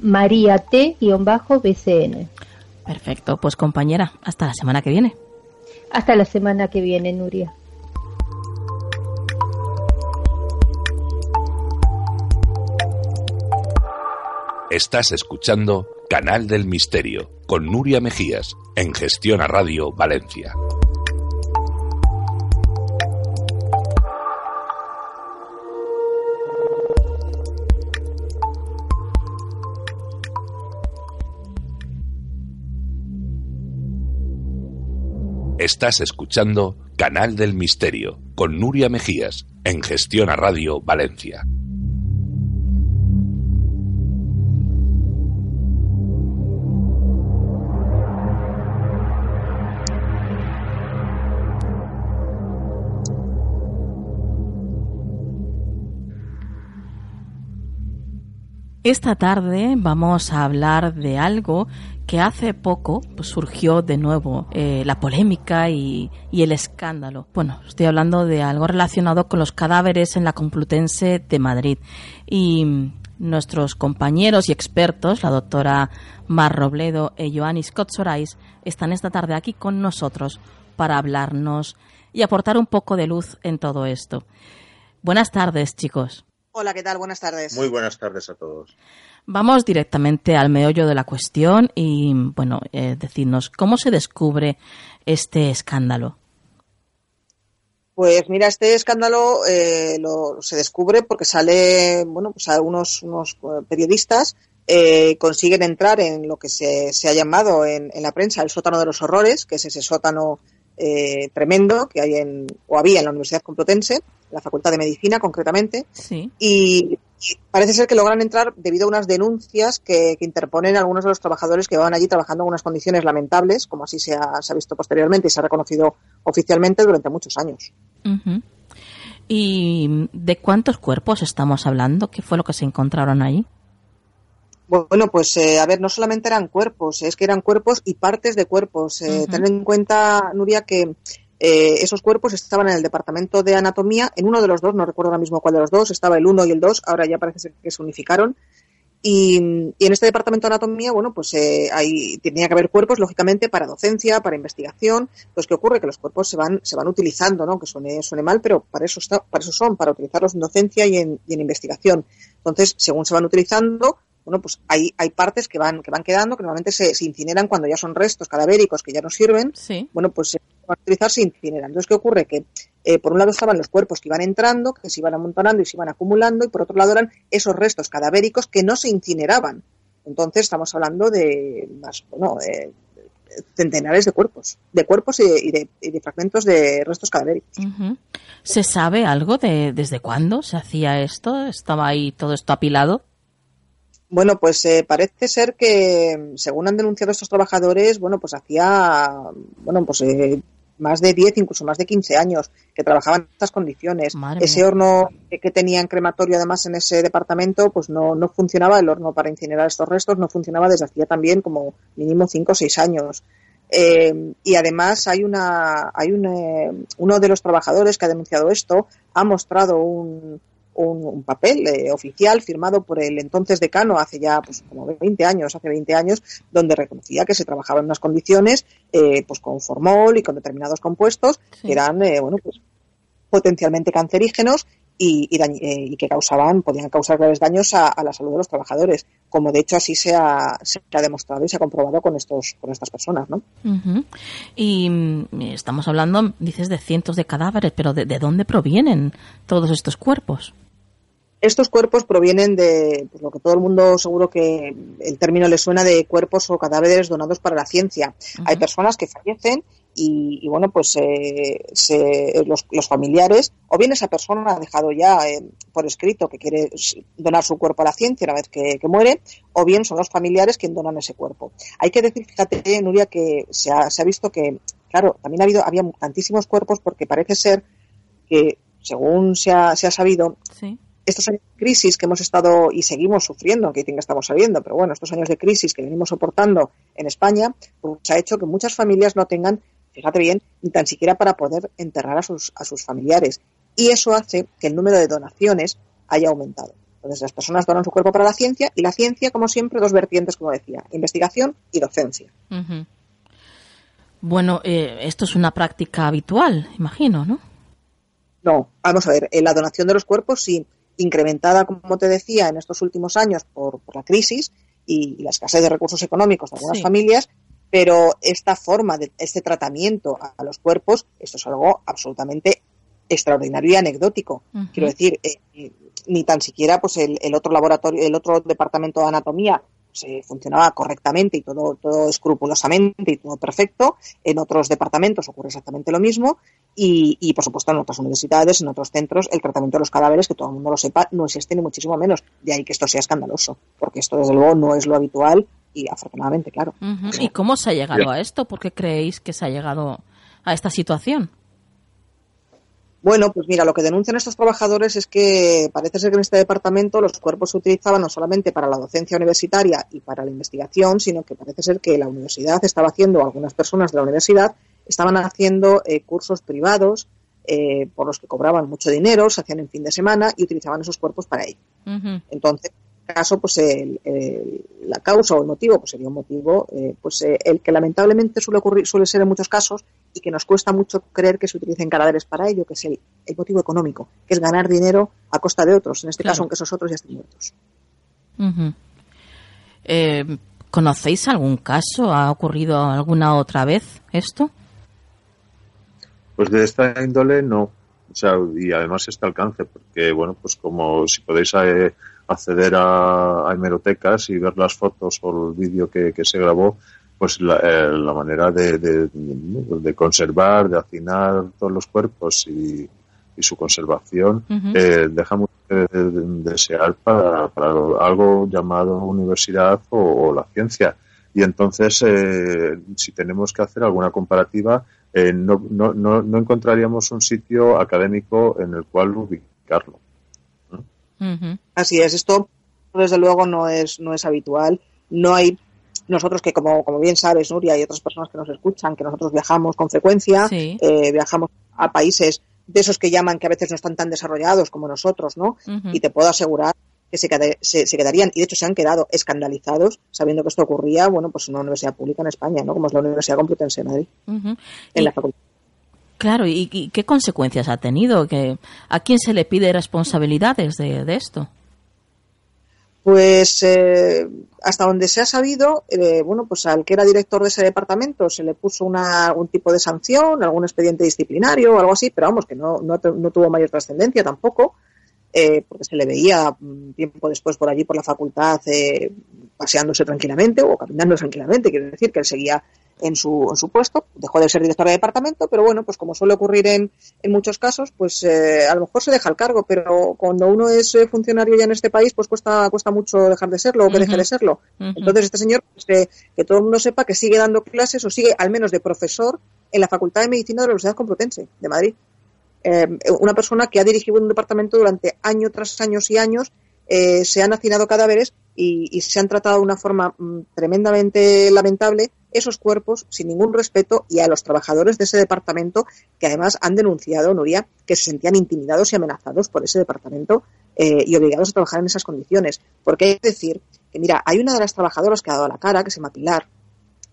María T-BCN. Perfecto, pues compañera, hasta la semana que viene. Hasta la semana que viene, Nuria. Estás escuchando Canal del Misterio con Nuria Mejías en Gestión a Radio Valencia. Estás escuchando Canal del Misterio con Nuria Mejías en Gestión a Radio Valencia. Esta tarde vamos a hablar de algo que hace poco pues, surgió de nuevo eh, la polémica y, el escándalo. Bueno, estoy hablando de algo relacionado con los cadáveres en la Complutense de Madrid. Y nuestros compañeros y expertos, la doctora Mar Robledo y Joanis Kotsorais, están esta tarde aquí con nosotros para hablarnos y aportar un poco de luz en todo esto. Buenas tardes, chicos. Hola, ¿qué tal? Buenas tardes. Muy buenas tardes a todos. Vamos directamente al meollo de la cuestión y, bueno, eh, decirnos, ¿cómo se descubre este escándalo? Pues mira, este escándalo eh, lo, se descubre porque sale, bueno, pues algunos unos eh, periodistas eh, consiguen entrar en lo que se, ha llamado en, en, la prensa el sótano de los horrores, que es ese sótano eh, tremendo que hay en, o había en la Universidad Complutense, la Facultad de Medicina concretamente, y parece ser que logran entrar debido a unas denuncias que, interponen algunos de los trabajadores que van allí trabajando en unas condiciones lamentables, como así se ha, visto posteriormente y se ha reconocido oficialmente durante muchos años. ¿Y de cuántos cuerpos estamos hablando? ¿Qué fue lo que se encontraron ahí? Bueno, pues eh, a ver, no solamente eran cuerpos, es que eran cuerpos y partes de cuerpos. Eh, ten en cuenta, Nuria, que eh, esos cuerpos estaban en el departamento de anatomía, en uno de los dos, no recuerdo ahora mismo cuál de los dos, estaba el uno y el dos, ahora ya parece ser que se unificaron. Y, en este departamento de anatomía, bueno, pues ahí tenía que haber cuerpos, lógicamente, para docencia, para investigación. Pues, ¿qué ocurre? Que los cuerpos se van, se van utilizando, ¿no? Que suene, suene mal, pero para eso, está, para eso son, para utilizarlos en docencia y en, y en investigación. Entonces, según se van utilizando, bueno, pues hay, hay partes que van, que van quedando, que normalmente se, incineran cuando ya son restos cadavéricos que ya no sirven. Bueno, pues se van a utilizar, se incineran. Entonces, ¿qué ocurre? Que eh, por un lado estaban los cuerpos que iban entrando, que se iban amontonando y se iban acumulando, y por otro lado eran esos restos cadavéricos que no se incineraban. Entonces, estamos hablando de más, bueno, de centenares de cuerpos, de cuerpos y de, de, fragmentos de restos cadavéricos. ¿Se sabe algo de desde cuándo se hacía esto? ¿Estaba ahí todo esto apilado? Bueno, pues eh, parece ser que, según han denunciado estos trabajadores, bueno, pues hacía, bueno, pues eh, más de 10, incluso más de 15 años que trabajaban en estas condiciones. ese horno que tenían crematorio además en ese departamento, pues no, no funcionaba, el horno para incinerar estos restos no funcionaba desde hacía también como mínimo 5 o 6 años. Eh, y además hay una, hay un, uno de los trabajadores que ha denunciado esto ha mostrado un, un, papel eh, oficial firmado por el entonces decano hace ya pues como 20 años, hace 20 años, donde reconocía que se trabajaba en unas condiciones eh, pues con formol y con determinados compuestos que eran eh, bueno pues potencialmente cancerígenos y, y, que causaban, podían causar graves daños a, la salud de los trabajadores. como de hecho así se ha, se ha demostrado y se ha comprobado con estos con estas personas, ¿no? Y mm, estamos hablando, dices, de cientos de cadáveres, pero ¿de, dónde provienen todos estos cuerpos? Estos cuerpos provienen de pues, lo que todo el mundo seguro que el término le suena de cuerpos o cadáveres donados para la ciencia. Hay personas que fallecen y, bueno, pues eh, los, familiares, o bien esa persona ha dejado ya eh, por escrito que quiere donar su cuerpo a la ciencia una vez que, muere, o bien son los familiares quienes donan ese cuerpo. Hay que decir, fíjate, Nuria, que se ha, se ha visto que, claro, también ha habido, había tantísimos cuerpos porque parece ser que, según se ha, se ha sabido, estos años de crisis que hemos estado y seguimos sufriendo, aunque dicen que estamos saliendo, pero bueno, estos años de crisis que venimos soportando en España, pues ha hecho que muchas familias no tengan fíjate bien, ni tan siquiera para poder enterrar a sus, a sus familiares. Y eso hace que el número de donaciones haya aumentado. Entonces las personas donan su cuerpo para la ciencia y la ciencia, como siempre, dos vertientes, como decía, investigación y docencia. Bueno, eh, esto es una práctica habitual, imagino, ¿no? No, vamos a ver, eh, la donación de los cuerpos sí, incrementada, como te decía, en estos últimos años por, la crisis y, la escasez de recursos económicos de algunas familias, pero esta forma, de, este tratamiento a, los cuerpos, esto es algo absolutamente extraordinario y anecdótico. Quiero decir, eh, ni tan siquiera pues el, otro laboratorio, el otro departamento de anatomía se funcionaba correctamente y todo, todo escrupulosamente y todo perfecto. En otros departamentos ocurre exactamente lo mismo. Y, y, por supuesto, en otras universidades, en otros centros, el tratamiento de los cadáveres, que todo el mundo lo sepa, no existe ni muchísimo menos. De ahí que esto sea escandaloso, porque esto, desde luego, no es lo habitual y afortunadamente, claro. ¿Y cómo se ha llegado a esto? ¿Por qué creéis que se ha llegado a esta situación? Bueno, pues mira, lo que denuncian estos trabajadores es que parece ser que en este departamento los cuerpos se utilizaban no solamente para la docencia universitaria y para la investigación, sino que parece ser que la universidad estaba haciendo, algunas personas de la universidad estaban haciendo eh, cursos privados eh, por los que cobraban mucho dinero, se hacían en fin de semana y utilizaban esos cuerpos para ello. Entonces, caso, pues el, la causa o el motivo, pues sería un motivo, eh, pues eh, el que lamentablemente suele ocurrir, suele ser en muchos casos y que nos cuesta mucho creer que se utilicen cadáveres para ello, que es el, motivo económico, que es ganar dinero a costa de otros, en este caso, aunque esos otros ya estén muertos. Eh, ¿Conocéis algún caso? ¿Ha ocurrido alguna otra vez esto? Pues de esta índole no. O sea, y además este alcance, porque, bueno, pues como si podéis acceder a, hemerotecas y ver las fotos o el vídeo que, se grabó, pues la, eh, manera de, conservar, de hacinar todos los cuerpos y, su conservación eh, deja mucho que desear para, algo llamado universidad o, la ciencia. Y entonces, eh, si tenemos que hacer alguna comparativa, no, no, no, no encontraríamos un sitio académico en el cual ubicarlo. Así es, esto desde luego no es, no es habitual. No hay nosotros que como, como bien sabes, Nuria, y otras personas que nos escuchan, que nosotros viajamos con frecuencia, eh, viajamos a países de esos que llaman que a veces no están tan desarrollados como nosotros, ¿no? Y te puedo asegurar que se, se, quedarían, y de hecho se han quedado escandalizados sabiendo que esto ocurría, bueno, pues en una universidad pública en España, ¿no? Como es la Universidad Complutense de Madrid, en la facultad. Claro, ¿y, qué consecuencias ha tenido? ¿A quién se le pide responsabilidades de, esto? Pues eh, hasta donde se ha sabido, eh, bueno, pues al que era director de ese departamento se le puso una, algún tipo de sanción, algún expediente disciplinario o algo así, pero vamos, que no, no, tuvo mayor trascendencia tampoco, eh, porque se le veía mm, tiempo después por allí por la facultad paseándose tranquilamente o caminando tranquilamente, quiero decir que él seguía en su, en su puesto, dejó de ser director de departamento, pero bueno, pues como suele ocurrir en, en muchos casos, pues eh, a lo mejor se deja el cargo, pero cuando uno es eh, funcionario ya en este país, pues cuesta, cuesta mucho dejar de serlo o que deje de serlo. Entonces este señor, pues, que, todo el mundo sepa que sigue dando clases o sigue al menos de profesor en la Facultad de Medicina de la Universidad Complutense de Madrid. Eh, una persona que ha dirigido un departamento durante año tras años y años, se han hacinado cadáveres y, y, se han tratado de una forma mm, tremendamente lamentable esos cuerpos sin ningún respeto y a los trabajadores de ese departamento que además han denunciado, Nuria, que se sentían intimidados y amenazados por ese departamento eh, y obligados a trabajar en esas condiciones. Porque hay que decir que, mira, hay una de las trabajadoras que ha dado la cara, que se llama Pilar,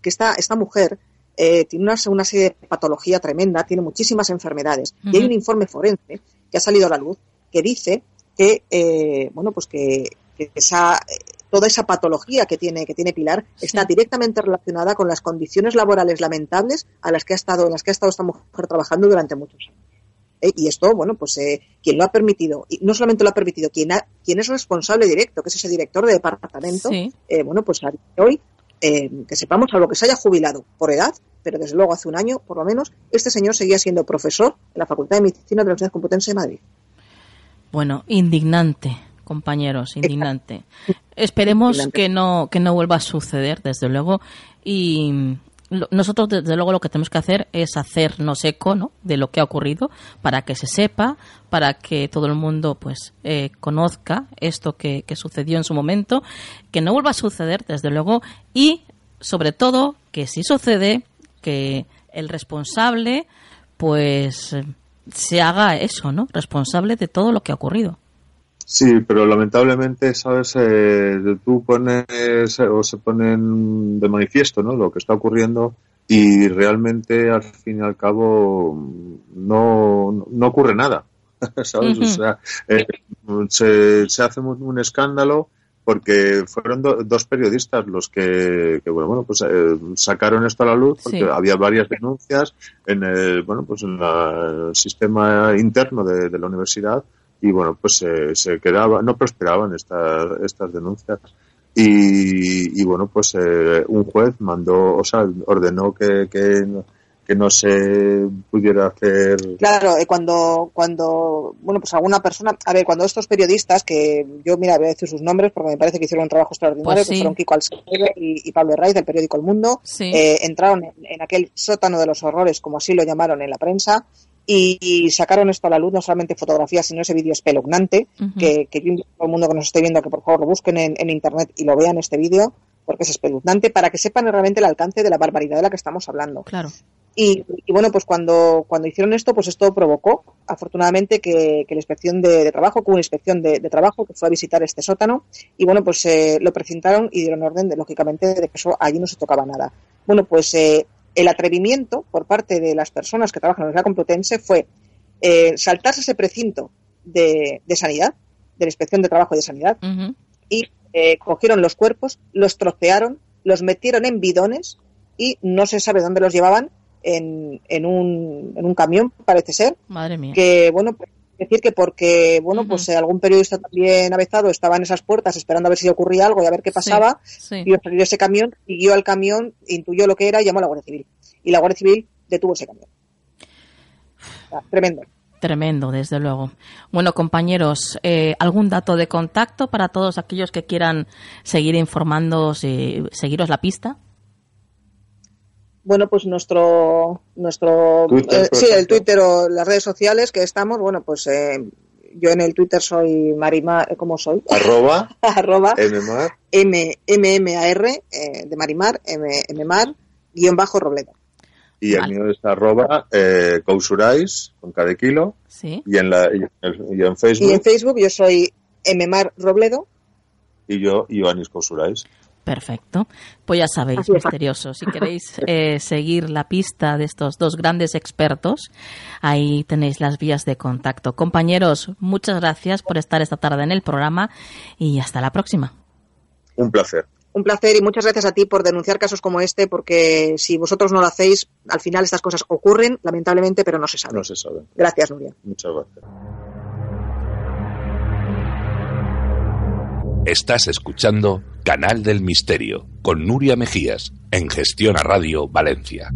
que esta, esta mujer eh, tiene una, una, serie de patología tremenda, tiene muchísimas enfermedades y hay un informe forense que ha salido a la luz que dice que, eh, bueno, pues que, esa, toda esa patología que tiene, que tiene Pilar está directamente relacionada con las condiciones laborales lamentables a las que ha estado, en las que ha estado esta mujer trabajando durante muchos años. Eh, y esto, bueno, pues eh, quien lo ha permitido, y no solamente lo ha permitido, quien, ha, quien es responsable directo, que es ese director de departamento, eh, bueno, pues hoy que sepamos, a lo que se haya jubilado por edad, pero desde luego hace un año, por lo menos, este señor seguía siendo profesor en la Facultad de Medicina de la Universidad Complutense de Madrid. Bueno, indignante, compañeros, indignante. Esperemos que no que no vuelva a suceder, desde luego, y nosotros desde luego lo que tenemos que hacer es hacernos eco ¿no? de lo que ha ocurrido para que se sepa, para que todo el mundo pues eh, conozca esto que, sucedió en su momento, que no vuelva a suceder desde luego y sobre todo que si sucede que el responsable pues se haga eso, ¿no? Responsable de todo lo que ha ocurrido. Sí, pero lamentablemente, ¿sabes? Eh, tú pones o se ponen de manifiesto ¿no? lo que está ocurriendo y realmente al fin y al cabo no, no ocurre nada. ¿Sabes? O sea, eh, se, se, hace un, escándalo porque fueron dos periodistas los que, bueno, bueno pues eh, sacaron esto a la luz porque había varias denuncias en el bueno pues en el sistema interno de, de la universidad y bueno, pues se quedaba, no prosperaban estas, estas denuncias. Y, y bueno, pues eh, un juez mandó, o sea, ordenó que, que, que no se pudiera hacer. Claro, eh, cuando, cuando, bueno, pues alguna persona, a ver, cuando estos periodistas, que yo, mira, voy a decir sus nombres porque me parece que hicieron un trabajo extraordinario, pues que fueron Kiko Alcácer y, Pablo Herraiz del periódico El Mundo, eh, entraron en, aquel sótano de los horrores, como así lo llamaron en la prensa, y, sacaron esto a la luz, no solamente fotografías, sino ese vídeo espeluznante, que, que yo invito a todo el mundo que nos esté viendo que por favor lo busquen en, internet y lo vean este vídeo, porque es espeluznante, para que sepan realmente el alcance de la barbaridad de la que estamos hablando. Claro. Y, bueno, pues cuando, cuando hicieron esto, pues esto provocó, afortunadamente, que, la inspección de, trabajo, que una inspección de, trabajo que fue a visitar este sótano, y bueno, pues eh, lo presentaron y dieron orden, de, lógicamente, de que eso allí no se tocaba nada. Bueno, pues eh, el atrevimiento por parte de las personas que trabajan en la Universidad Complutense fue eh, saltarse ese precinto de, sanidad, de la inspección de trabajo de sanidad, y eh, cogieron los cuerpos, los trocearon, los metieron en bidones y no se sabe dónde los llevaban en, en, un, en un camión, parece ser. Madre mía. Que, bueno, pues, decir que porque, bueno, pues algún periodista también avezado estaba en esas puertas esperando a ver si ocurría algo y a ver qué pasaba, y salió ese camión, siguió al camión, intuyó lo que era y llamó a la Guardia Civil. Y la Guardia Civil detuvo ese camión. tremendo. Tremendo, desde luego. Bueno, compañeros, eh, ¿algún dato de contacto para todos aquellos que quieran seguir informándose, seguiros la pista? Bueno, pues nuestro, nuestro eh, sí, el Twitter o las redes sociales que estamos, bueno, pues eh, yo en el Twitter soy Marimar, ¿cómo soy? Arroba, arroba mmar, m, m, m a r eh, de Marimar, m, mmar, guion bajo Robledo. Y el mío es arroba eh, cousurais, con cada kilo. Sí. Y en, la, y en, Facebook. Y en Facebook yo soy mmar Robledo. Y yo, Ioannis Cousurais. Perfecto. Pues ya sabéis, misteriosos, si queréis eh, seguir la pista de estos dos grandes expertos, ahí tenéis las vías de contacto. Compañeros, muchas gracias por estar esta tarde en el programa y hasta la próxima. Un placer. Un placer y muchas gracias a ti por denunciar casos como este, porque si vosotros no lo hacéis, al final estas cosas ocurren, lamentablemente, pero no se saben. No se saben. Gracias, Nuria. Muchas gracias. Estás escuchando Canal del Misterio con Nuria Mejías en Gestión a Radio Valencia.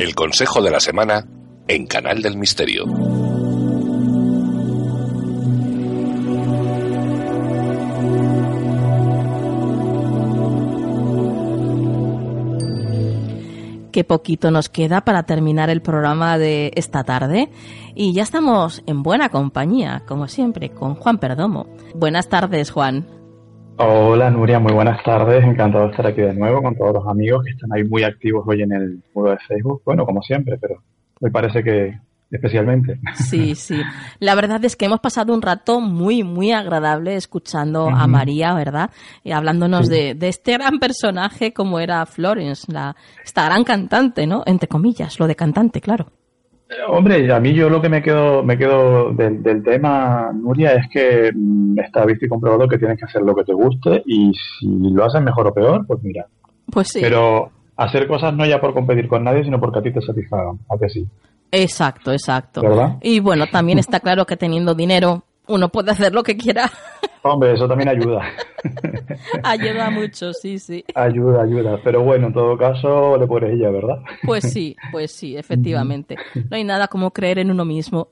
El consejo de la semana en Canal del Misterio. Qué poquito nos queda para terminar el programa de esta tarde. Y ya estamos en buena compañía, como siempre, con Juan Perdomo. Buenas tardes, Juan. Hola Nuria, muy buenas tardes. Encantado de estar aquí de nuevo con todos los amigos que están ahí muy activos hoy en el muro de Facebook. Bueno, como siempre, pero me parece que especialmente. Sí, sí. La verdad es que hemos pasado un rato muy, muy agradable escuchando a María, ¿verdad? Y hablándonos de, de, este gran personaje como era Florence, la, esta gran cantante, ¿no? Entre comillas, lo de cantante, claro. Hombre, a mí yo lo que me quedo, me quedo del, del tema, Nuria, es que mm, está visto y comprobado que tienes que hacer lo que te guste y si lo haces mejor o peor, pues mira. Pues sí. Pero hacer cosas no ya por competir con nadie, sino porque a ti te satisfagan, ¿a que sí? Exacto, exacto. ¿Verdad? Y bueno, también está claro que teniendo dinero uno puede hacer lo que quiera. Hombre, eso también ayuda. ayuda mucho, sí, sí. Ayuda, ayuda. Pero bueno, en todo caso, le pones ella, ¿verdad? Pues sí, pues sí, efectivamente. No hay nada como creer en uno mismo.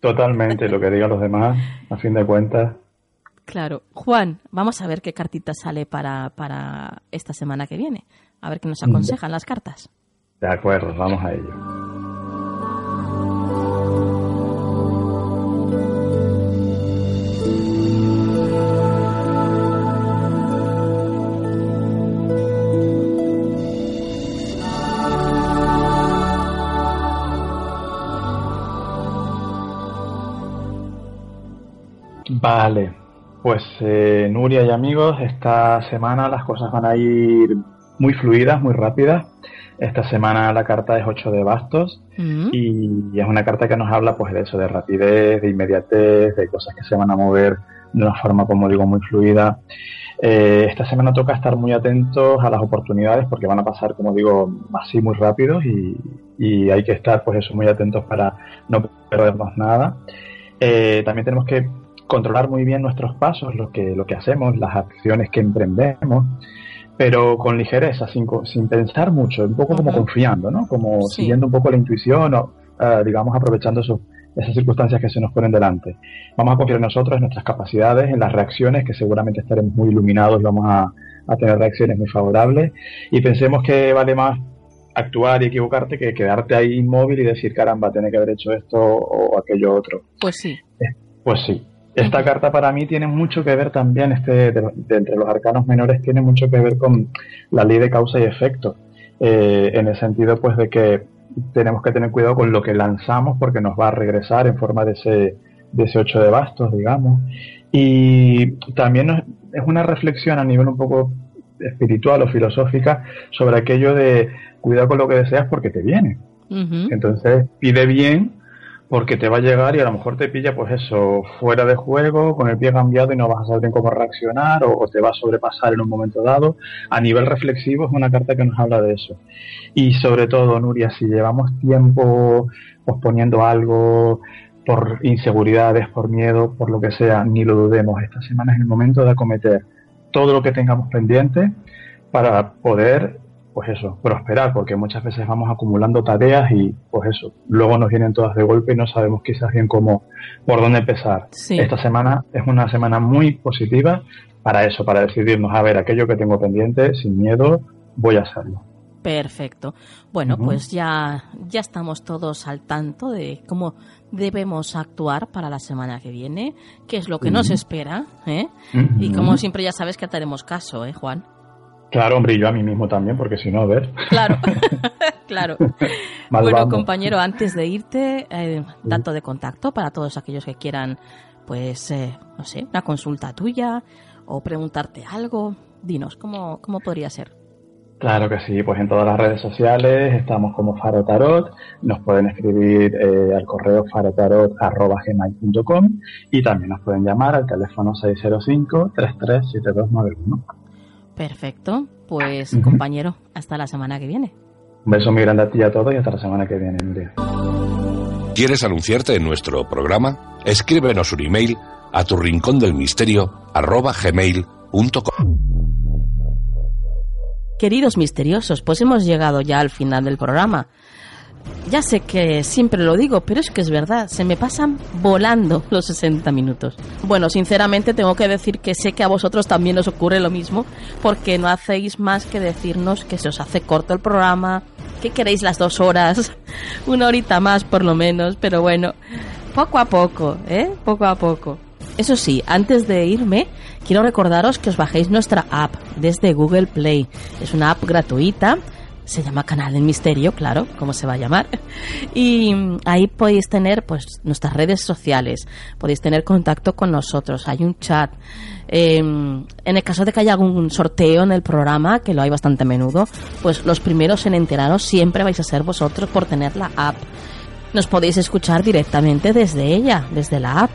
Totalmente, lo que digan los demás, a fin de cuentas. Claro. Juan, vamos a ver qué cartita sale para, para esta semana que viene. A ver qué nos aconsejan las cartas. De acuerdo, vamos a ello. Vale, pues eh, Nuria y amigos, esta semana las cosas van a ir muy fluidas, muy rápidas. Esta semana la carta es 8 de bastos Mm. y es una carta que nos habla pues de eso, de rapidez, de inmediatez, de cosas que se van a mover de una forma, como digo, muy fluida. Eh, esta semana toca estar muy atentos a las oportunidades porque van a pasar, como digo, así muy rápidos y, y hay que estar pues eso, muy atentos para no perdernos nada. Eh, también tenemos que controlar muy bien nuestros pasos, lo que, lo que hacemos, las acciones que emprendemos, pero con ligereza, sin, sin pensar mucho, un poco como confiando, ¿no? Como Sí. siguiendo un poco la intuición o, eh, digamos, aprovechando esos- esas circunstancias que se nos ponen delante. Vamos a confiar en nosotros, en nuestras capacidades, en las reacciones, que seguramente estaremos muy iluminados vamos a, a tener reacciones muy favorables. Y pensemos que vale más actuar y equivocarte que quedarte ahí inmóvil y decir, caramba, tiene que haber hecho esto o aquello otro. Pues sí. Pues sí. Esta carta para mí tiene mucho que ver también, este, de, de entre los arcanos menores, tiene mucho que ver con la ley de causa y efecto. Eh, en el sentido, pues, de que tenemos que tener cuidado con lo que lanzamos porque nos va a regresar en forma de ese, de ese ocho de bastos, digamos. Y también nos- es una reflexión a nivel un poco espiritual o filosófica sobre aquello de cuidado con lo que deseas porque te viene. Entonces pide bien porque te va a llegar y a lo mejor te pilla pues eso fuera de juego, con el pie cambiado y no vas a saber bien cómo reaccionar o, o te va a sobrepasar en un momento dado. A nivel reflexivo es una carta que nos habla de eso. Y sobre todo, Nuria, si llevamos tiempo posponiendo algo por inseguridades, por miedo, por lo que sea, ni lo dudemos. Esta semana es el momento de acometer todo lo que tengamos pendiente para poder pues eso, prosperar, porque muchas veces vamos acumulando tareas y pues eso, luego nos vienen todas de golpe y no sabemos quizás bien cómo, por dónde empezar. Sí. Esta semana es una semana muy positiva para eso, para decidirnos, a ver, aquello que tengo pendiente, sin miedo, voy a hacerlo. Perfecto. Bueno, pues ya, ya estamos todos al tanto de cómo debemos actuar para la semana que viene, qué es lo que nos espera, ¿eh? Y como siempre ya sabes que te haremos caso, ¿eh, Juan? Claro, hombre, y yo a mí mismo también, porque si no, a ver. Claro, claro. Bueno, vamos. compañero, antes de irte, eh, dato de contacto para todos aquellos que quieran, pues, eh, no sé, una consulta tuya o preguntarte algo. Dinos, ¿cómo, cómo podría ser? Claro que sí, pues en todas las redes sociales estamos como Faro Tarot, nos pueden escribir eh, al correo farotarot.gmail.com y también nos pueden llamar al teléfono 605-337291. Perfecto. Pues, compañero, hasta la semana que viene. Un beso muy grande a ti y a todos y hasta la semana que viene, Nuria. ¿Quieres anunciarte en nuestro programa? Escríbenos un email a tu rincón del misterio gmail.com. Queridos misteriosos, pues hemos llegado ya al final del programa. Ya sé que siempre lo digo, pero es que es verdad, se me pasan volando los 60 minutos. Bueno, sinceramente tengo que decir que sé que a vosotros también os ocurre lo mismo, porque no hacéis más que decirnos que se os hace corto el programa, que queréis las dos horas, una horita más por lo menos, pero bueno, poco a poco, ¿eh? Poco a poco. Eso sí, antes de irme, quiero recordaros que os bajéis nuestra app desde Google Play. Es una app gratuita se llama Canal del Misterio, claro, como se va a llamar. Y ahí podéis tener pues nuestras redes sociales, podéis tener contacto con nosotros, hay un chat. Em, en el caso de que haya algún sorteo en el programa, que lo hay bastante a menudo, pues los primeros en enteraros siempre vais a ser vosotros por tener la app. Nos podéis escuchar directamente desde ella, desde la app.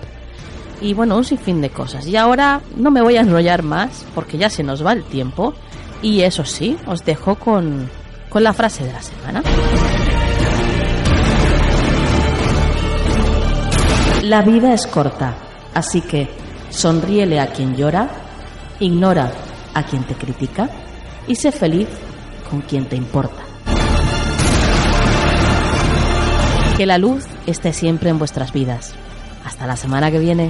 Y bueno, un sinfín de cosas. Y ahora no me voy a enrollar más porque ya se nos va el tiempo. Y eso sí, os dejo con con la frase de la semana. La vida es corta, así que sonríele a quien llora, ignora a quien te critica y sé feliz con quien te importa. Que la luz esté siempre en vuestras vidas. Hasta la semana que viene.